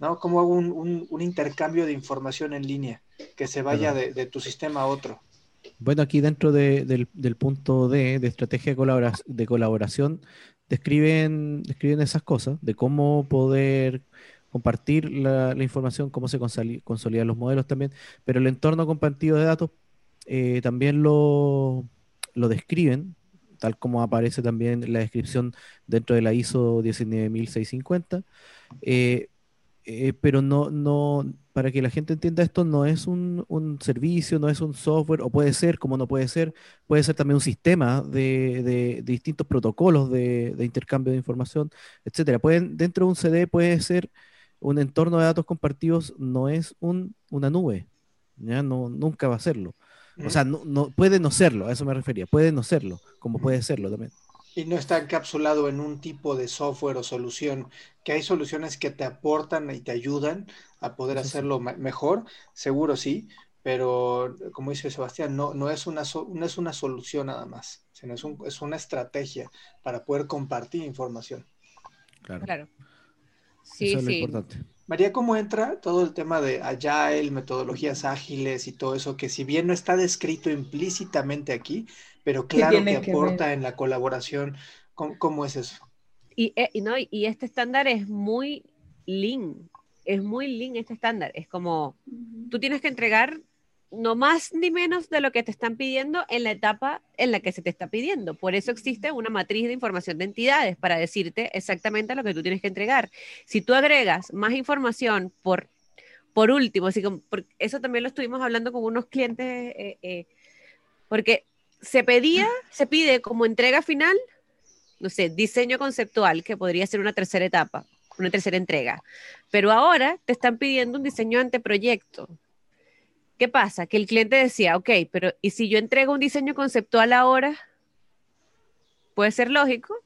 ¿no? ¿Cómo hago un, un, intercambio de información en línea que se vaya de, de tu sistema a otro? Bueno, aquí dentro de, del, del, punto D de estrategia de, de colaboración, describen, describen esas cosas, de cómo poder compartir la, información, cómo se consolidan los modelos también, pero el entorno compartido de datos eh, también lo, lo describen, tal como aparece también la descripción dentro de la ISO 19650, eh, eh, pero no, no, para que la gente entienda esto, no es un, servicio, no es un software, o puede ser, como no puede ser, puede ser también un sistema de, distintos protocolos de, intercambio de información, etcétera. Pueden, dentro de un CD puede ser un entorno de datos compartidos, no es un, una nube, ¿ya? No, nunca va a serlo. O sea, no, no, puede no serlo, a eso me refería, puede no serlo, como puede serlo también. Y no está encapsulado en un tipo de software o solución, que hay soluciones que te aportan y te ayudan a poder hacerlo mejor, seguro sí, pero como dice Sebastián, no, no, es, una no es una solución nada más, sino es, un, es una estrategia para poder compartir información. Claro. claro. Sí, Eso es sí. Lo importante. María, ¿cómo entra todo el tema de Agile, metodologías ágiles y todo eso, que si bien no está descrito implícitamente aquí, pero claro que, aporta en la colaboración. ¿Cómo, es eso? Y, eh, y, no, y este estándar es muy lean, es muy lean este estándar. Es como, tú tienes que entregar no más ni menos de lo que te están pidiendo en la etapa en la que se te está pidiendo. Por eso existe una matriz de información de entidades para decirte exactamente lo que tú tienes que entregar. Si tú agregas más información por, por último, así como, eso también lo estuvimos hablando con unos clientes, eh, eh, porque se pedía, se pide como entrega final, no sé, diseño conceptual, que podría ser una tercera etapa, una tercera entrega. Pero ahora te están pidiendo un diseño anteproyecto. ¿Qué pasa? Que el cliente decía, ok, pero ¿y si yo entrego un diseño conceptual ahora? Puede ser lógico.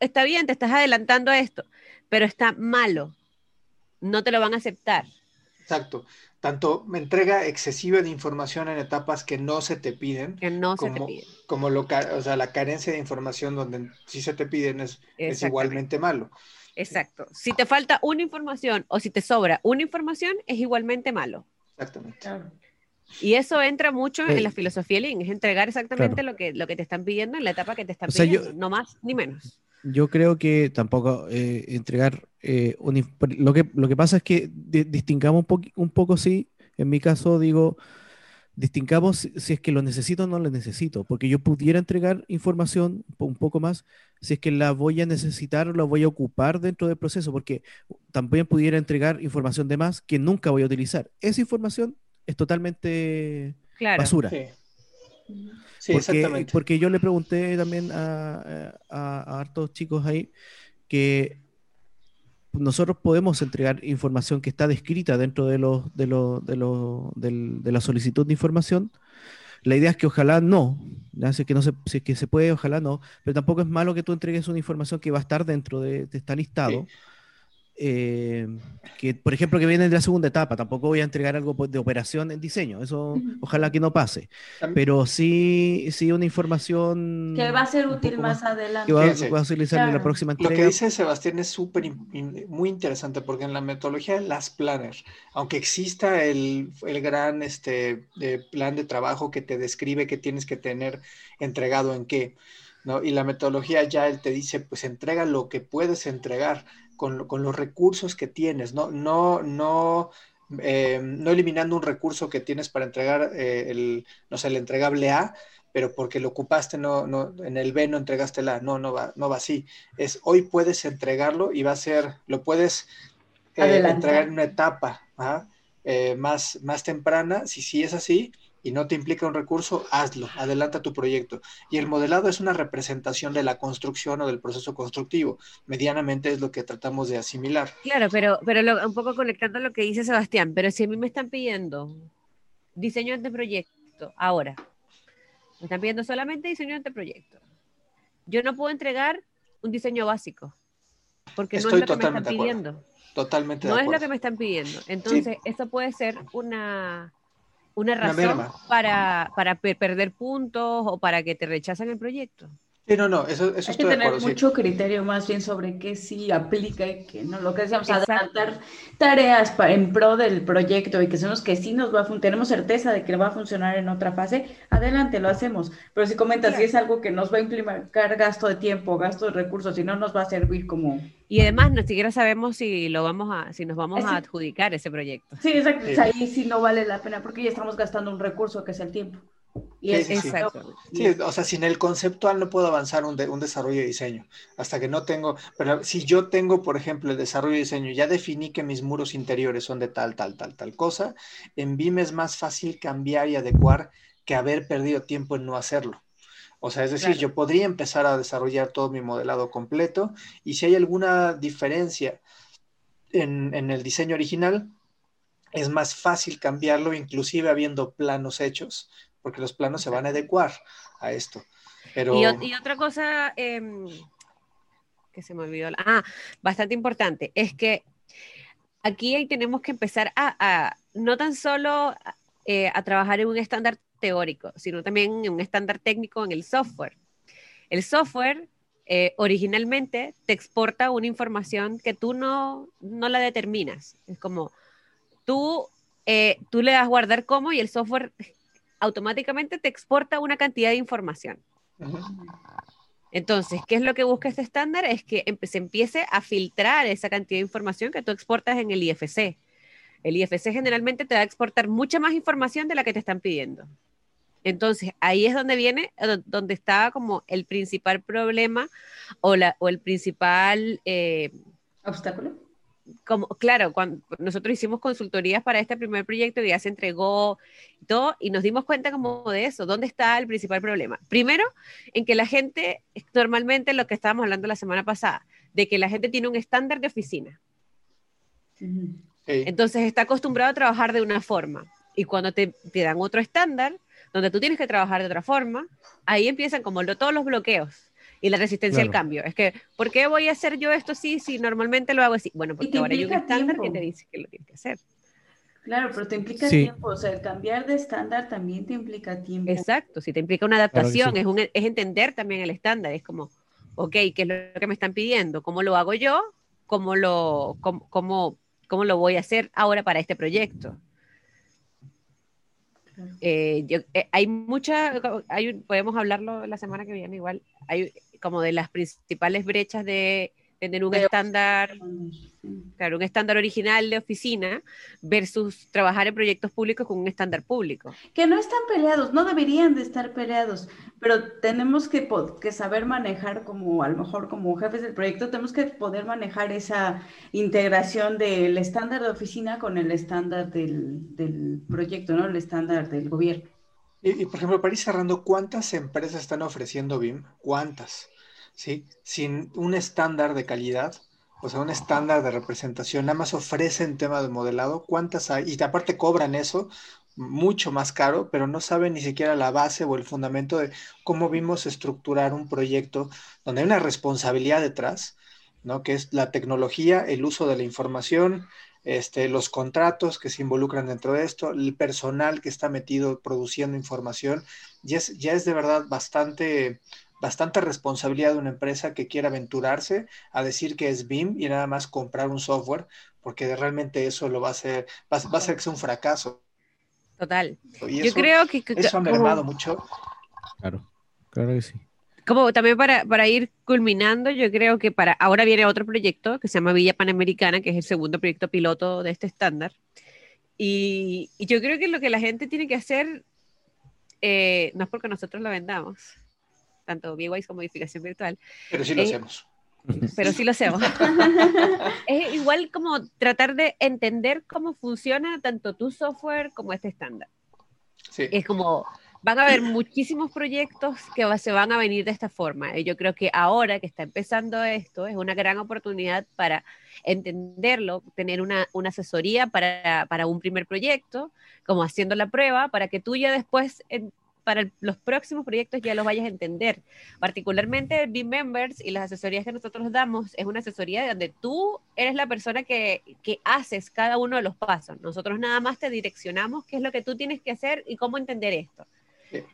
Está bien, te estás adelantando a esto, pero está malo. No te lo van a aceptar. Exacto. Tanto entrega excesiva de información en etapas que no se te piden. Que no como, se te piden. Como lo, o sea, la carencia de información donde sí se te piden es, es igualmente malo. Exacto. Si te falta una información o si te sobra una información, es igualmente malo. Exactamente. Y eso entra mucho en la filosofía Lean, es entregar exactamente lo, que, lo que te están pidiendo en la etapa que te están pidiendo, no más ni menos. Yo creo que tampoco eh, entregar eh, lo, que, lo que pasa es que distingamos un, un poco, sí, en mi caso digo, distingamos si, es que lo necesito o no lo necesito, porque yo pudiera entregar información un poco más si es que la voy a necesitar o la voy a ocupar dentro del proceso, porque también pudiera entregar información de más que nunca voy a utilizar. Esa información es totalmente basura. Sí. Porque, porque yo le pregunté también a, a, hartos chicos ahí que nosotros podemos entregar información que está descrita dentro de, los, de, los, de, los, de la solicitud de información. La idea es que ojalá no, si es que, no se, si es que se puede, ojalá no, pero tampoco es malo que tú entregues una información que va a estar dentro de, este listado. Eh, que por ejemplo que viene de la segunda etapa, tampoco voy a entregar algo pues, de operación en diseño, eso ojalá que no pase, pero sí, sí una información que va a ser útil más, adelante. Que va, a utilizar en la próxima entrega. Lo que dice Sebastián es súper muy interesante porque en la metodología de las planners, aunque exista el, el gran este, plan de trabajo que te describe que tienes que tener entregado en qué, ¿no? Y la metodología ya él te dice, pues entrega lo que puedes entregar con, con los recursos que tienes, no, no, no, eh, no eliminando un recurso que tienes para entregar eh, el, no sé, el entregable A, pero porque lo ocupaste no, no, en el B no entregaste la A, no, no va, no va así. Es hoy puedes entregarlo y va a ser, lo puedes eh, entregar en una etapa más, más temprana, si sí es así, y no te implica un recurso, hazlo, adelanta tu proyecto. Y el modelado es una representación de la construcción o del proceso constructivo. Medianamente es lo que tratamos de asimilar. Claro, pero, pero un poco conectando lo que dice Sebastián, pero si a mí me están pidiendo diseño de proyecto, ahora, me están pidiendo solamente diseño de proyecto. Yo no puedo entregar un diseño básico, porque no es lo que me están pidiendo. Totalmente. No es lo que me están pidiendo. Entonces, eso puede ser una una razón para, para perder puntos o para que te rechazan el proyecto. Sí, no, no, eso, eso Hay que tener mucho criterio más bien sobre qué sí aplica y qué no. Lo que decíamos, adelantar tareas en pro del proyecto y que son los que sí nos va a tenemos certeza de que va a funcionar en otra fase, adelante, lo hacemos. Pero si comentas si es algo que nos va a implicar gasto de tiempo, gasto de recursos, y no nos va a servir como... Y además, ni siquiera sabemos si lo vamos a, si nos vamos a adjudicar ese proyecto. Sí, exacto. Ahí sí no vale la pena porque ya estamos gastando un recurso que es el tiempo. Y sí, sí, o sea, sin el conceptual no puedo avanzar un, un, desarrollo de diseño. Hasta que no tengo, pero si yo tengo, por ejemplo, el desarrollo de diseño, ya definí que mis muros interiores son de tal, tal, tal, tal cosa, en BIM es más fácil cambiar y adecuar que haber perdido tiempo en no hacerlo. O sea, es decir, yo podría empezar a desarrollar todo mi modelado completo y si hay alguna diferencia en, en el diseño original, es más fácil cambiarlo, inclusive habiendo planos hechos, porque los planos se van a adecuar a esto. Pero... Y, otra cosa em, que se me olvidó, ah, bastante importante, es que aquí ahí tenemos que empezar a, no tan solo eh, a trabajar en un estándar teórico, sino también en un estándar técnico en el software. El software eh, originalmente te exporta una información que tú no, no la determinas. Es como tú, eh, tú le das guardar como y el software automáticamente te exporta una cantidad de información. Entonces, ¿qué es lo que busca este estándar? Es que se empiece a filtrar esa cantidad de información que tú exportas en el IFC. El IFC generalmente te va a exportar mucha más información de la que te están pidiendo. Entonces, ahí es donde viene, eh, donde está como el principal problema o, la, o el principal... Eh, ¿Obstáculo? Como, claro, cuando nosotros hicimos consultorías para este primer proyecto y ya se entregó y todo, y nos dimos cuenta como de eso, ¿dónde está el principal problema? Primero, en que la gente, normalmente lo que estábamos hablando la semana pasada, de que la gente tiene un estándar de oficina. Entonces está acostumbrado a trabajar de una forma. Y cuando te, te, dan otro estándar, donde tú tienes que trabajar de otra forma, ahí empiezan como todos los bloqueos y la resistencia al cambio. Es que, ¿por qué voy a hacer yo esto así si normalmente lo hago así? Bueno, porque ahora hay un estándar que te dice que lo tienes que hacer. Claro, pero te implica tiempo, o sea, el cambiar de estándar también te implica tiempo. Exacto, si te implica una adaptación, es, un, es entender también el estándar, es como, ok, ¿qué es lo que me están pidiendo? ¿Cómo lo hago yo? ¿Cómo lo, cómo, cómo, cómo lo voy a hacer ahora para este proyecto? Eh, eh, hay mucha, hay, podemos hablarlo la semana que viene igual, hay como de las principales brechas de tener un estándar, claro, un estándar original de oficina versus trabajar en proyectos públicos con un estándar público. Que no están peleados, no deberían de estar peleados, pero tenemos que, que saber manejar como, a lo mejor como jefes del proyecto, tenemos que poder manejar esa integración del estándar de oficina con el estándar del, del proyecto, ¿no? El estándar del gobierno. Y, y, por ejemplo, para ir cerrando, ¿cuántas empresas están ofreciendo BIM? ¿Cuántas? ¿Sí? Sin un estándar de calidad, o sea, un estándar de representación, nada más ofrecen tema de modelado, ¿cuántas hay? Y aparte cobran eso mucho más caro, pero no saben ni siquiera la base o el fundamento de cómo vimos estructurar un proyecto donde hay una responsabilidad detrás, ¿no? Que es la tecnología, el uso de la información, este, los contratos que se involucran dentro de esto, el personal que está metido produciendo información, ya es, ya es de verdad bastante bastante responsabilidad de una empresa que quiera aventurarse a decir que es BIM y nada más comprar un software, porque realmente eso lo va a hacer, va, a ser que sea un fracaso. Total. Yo creo que, eso ha mermado mucho. Claro, claro que sí. Como también para, para, ir culminando, yo creo que para ahora viene otro proyecto que se llama Villa Panamericana, que es el segundo proyecto piloto de este estándar. Y, yo creo que lo que la gente tiene que hacer, eh, no es porque nosotros lo vendamos, tanto BWise como edificación virtual. Pero sí lo hacemos. Pero sí lo hacemos. es igual como tratar de entender cómo funciona tanto tu software como este estándar. Sí. Es como, van a haber muchísimos proyectos que se van a venir de esta forma. Y yo creo que ahora que está empezando esto, es una gran oportunidad para entenderlo, tener una, una asesoría para, para, un primer proyecto, como haciendo la prueba, para que tú ya después para los próximos proyectos ya los vayas a entender. Particularmente B-Members y las asesorías que nosotros damos es una asesoría donde tú eres la persona que, que haces cada uno de los pasos. Nosotros nada más te direccionamos qué es lo que tú tienes que hacer y cómo entender esto.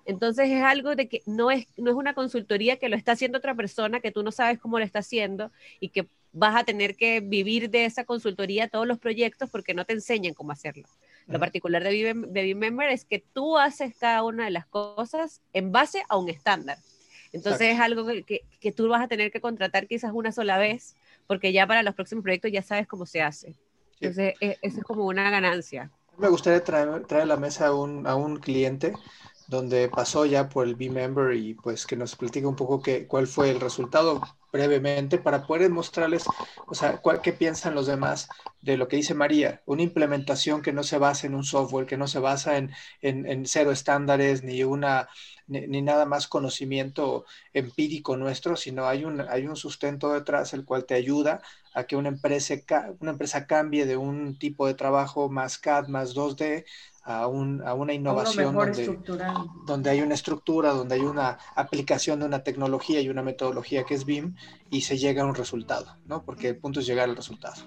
Entonces es algo de que no es, no es una consultoría que lo está haciendo otra persona, que tú no sabes cómo lo está haciendo y que vas a tener que vivir de esa consultoría todos los proyectos porque no te enseñan cómo hacerlo. Lo particular de Member es que tú haces cada una de las cosas en base a un estándar. Entonces es algo que, que, tú vas a tener que contratar quizás una sola vez, porque ya para los próximos proyectos ya sabes cómo se hace. Entonces e, eso es como una ganancia. Me gustaría traer, traer a la mesa a un, a un cliente donde pasó ya por el B-Member y pues que nos platique un poco qué, cuál fue el resultado brevemente para poder mostrarles, o sea, cuál, qué piensan los demás de lo que dice María, una implementación que no se basa en un software, que no se basa en, en, cero estándares ni una ni, nada más conocimiento empírico nuestro, sino hay un, hay un sustento detrás el cual te ayuda a que una empresa, una empresa cambie de un tipo de trabajo más CAD, más 2D, a, un, a una innovación donde, donde, hay una estructura, donde hay una aplicación de una tecnología y una metodología que es BIM y se llega a un resultado, ¿no? Porque el punto es llegar al resultado.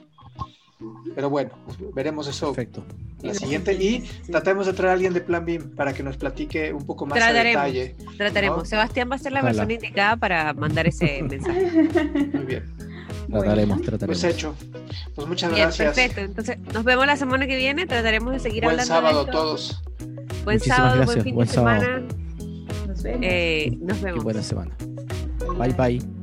Pero bueno, pues veremos eso Perfecto. la siguiente y trataremos de traer a alguien de Plan BIM para que nos platique un poco más trataremos, a detalle. Trataremos. Sebastián va a ser la persona indicada para mandar ese mensaje. Muy bien. Trataremos, trataremos. Pues hecho. Pues muchas gracias. Perfecto. Entonces, nos vemos la semana que viene. Trataremos de seguir buen hablando. Buen sábado a todos. Buen sábado, buen fin de semana. Nos vemos. Eh, nos vemos. buena semana. Bye bye.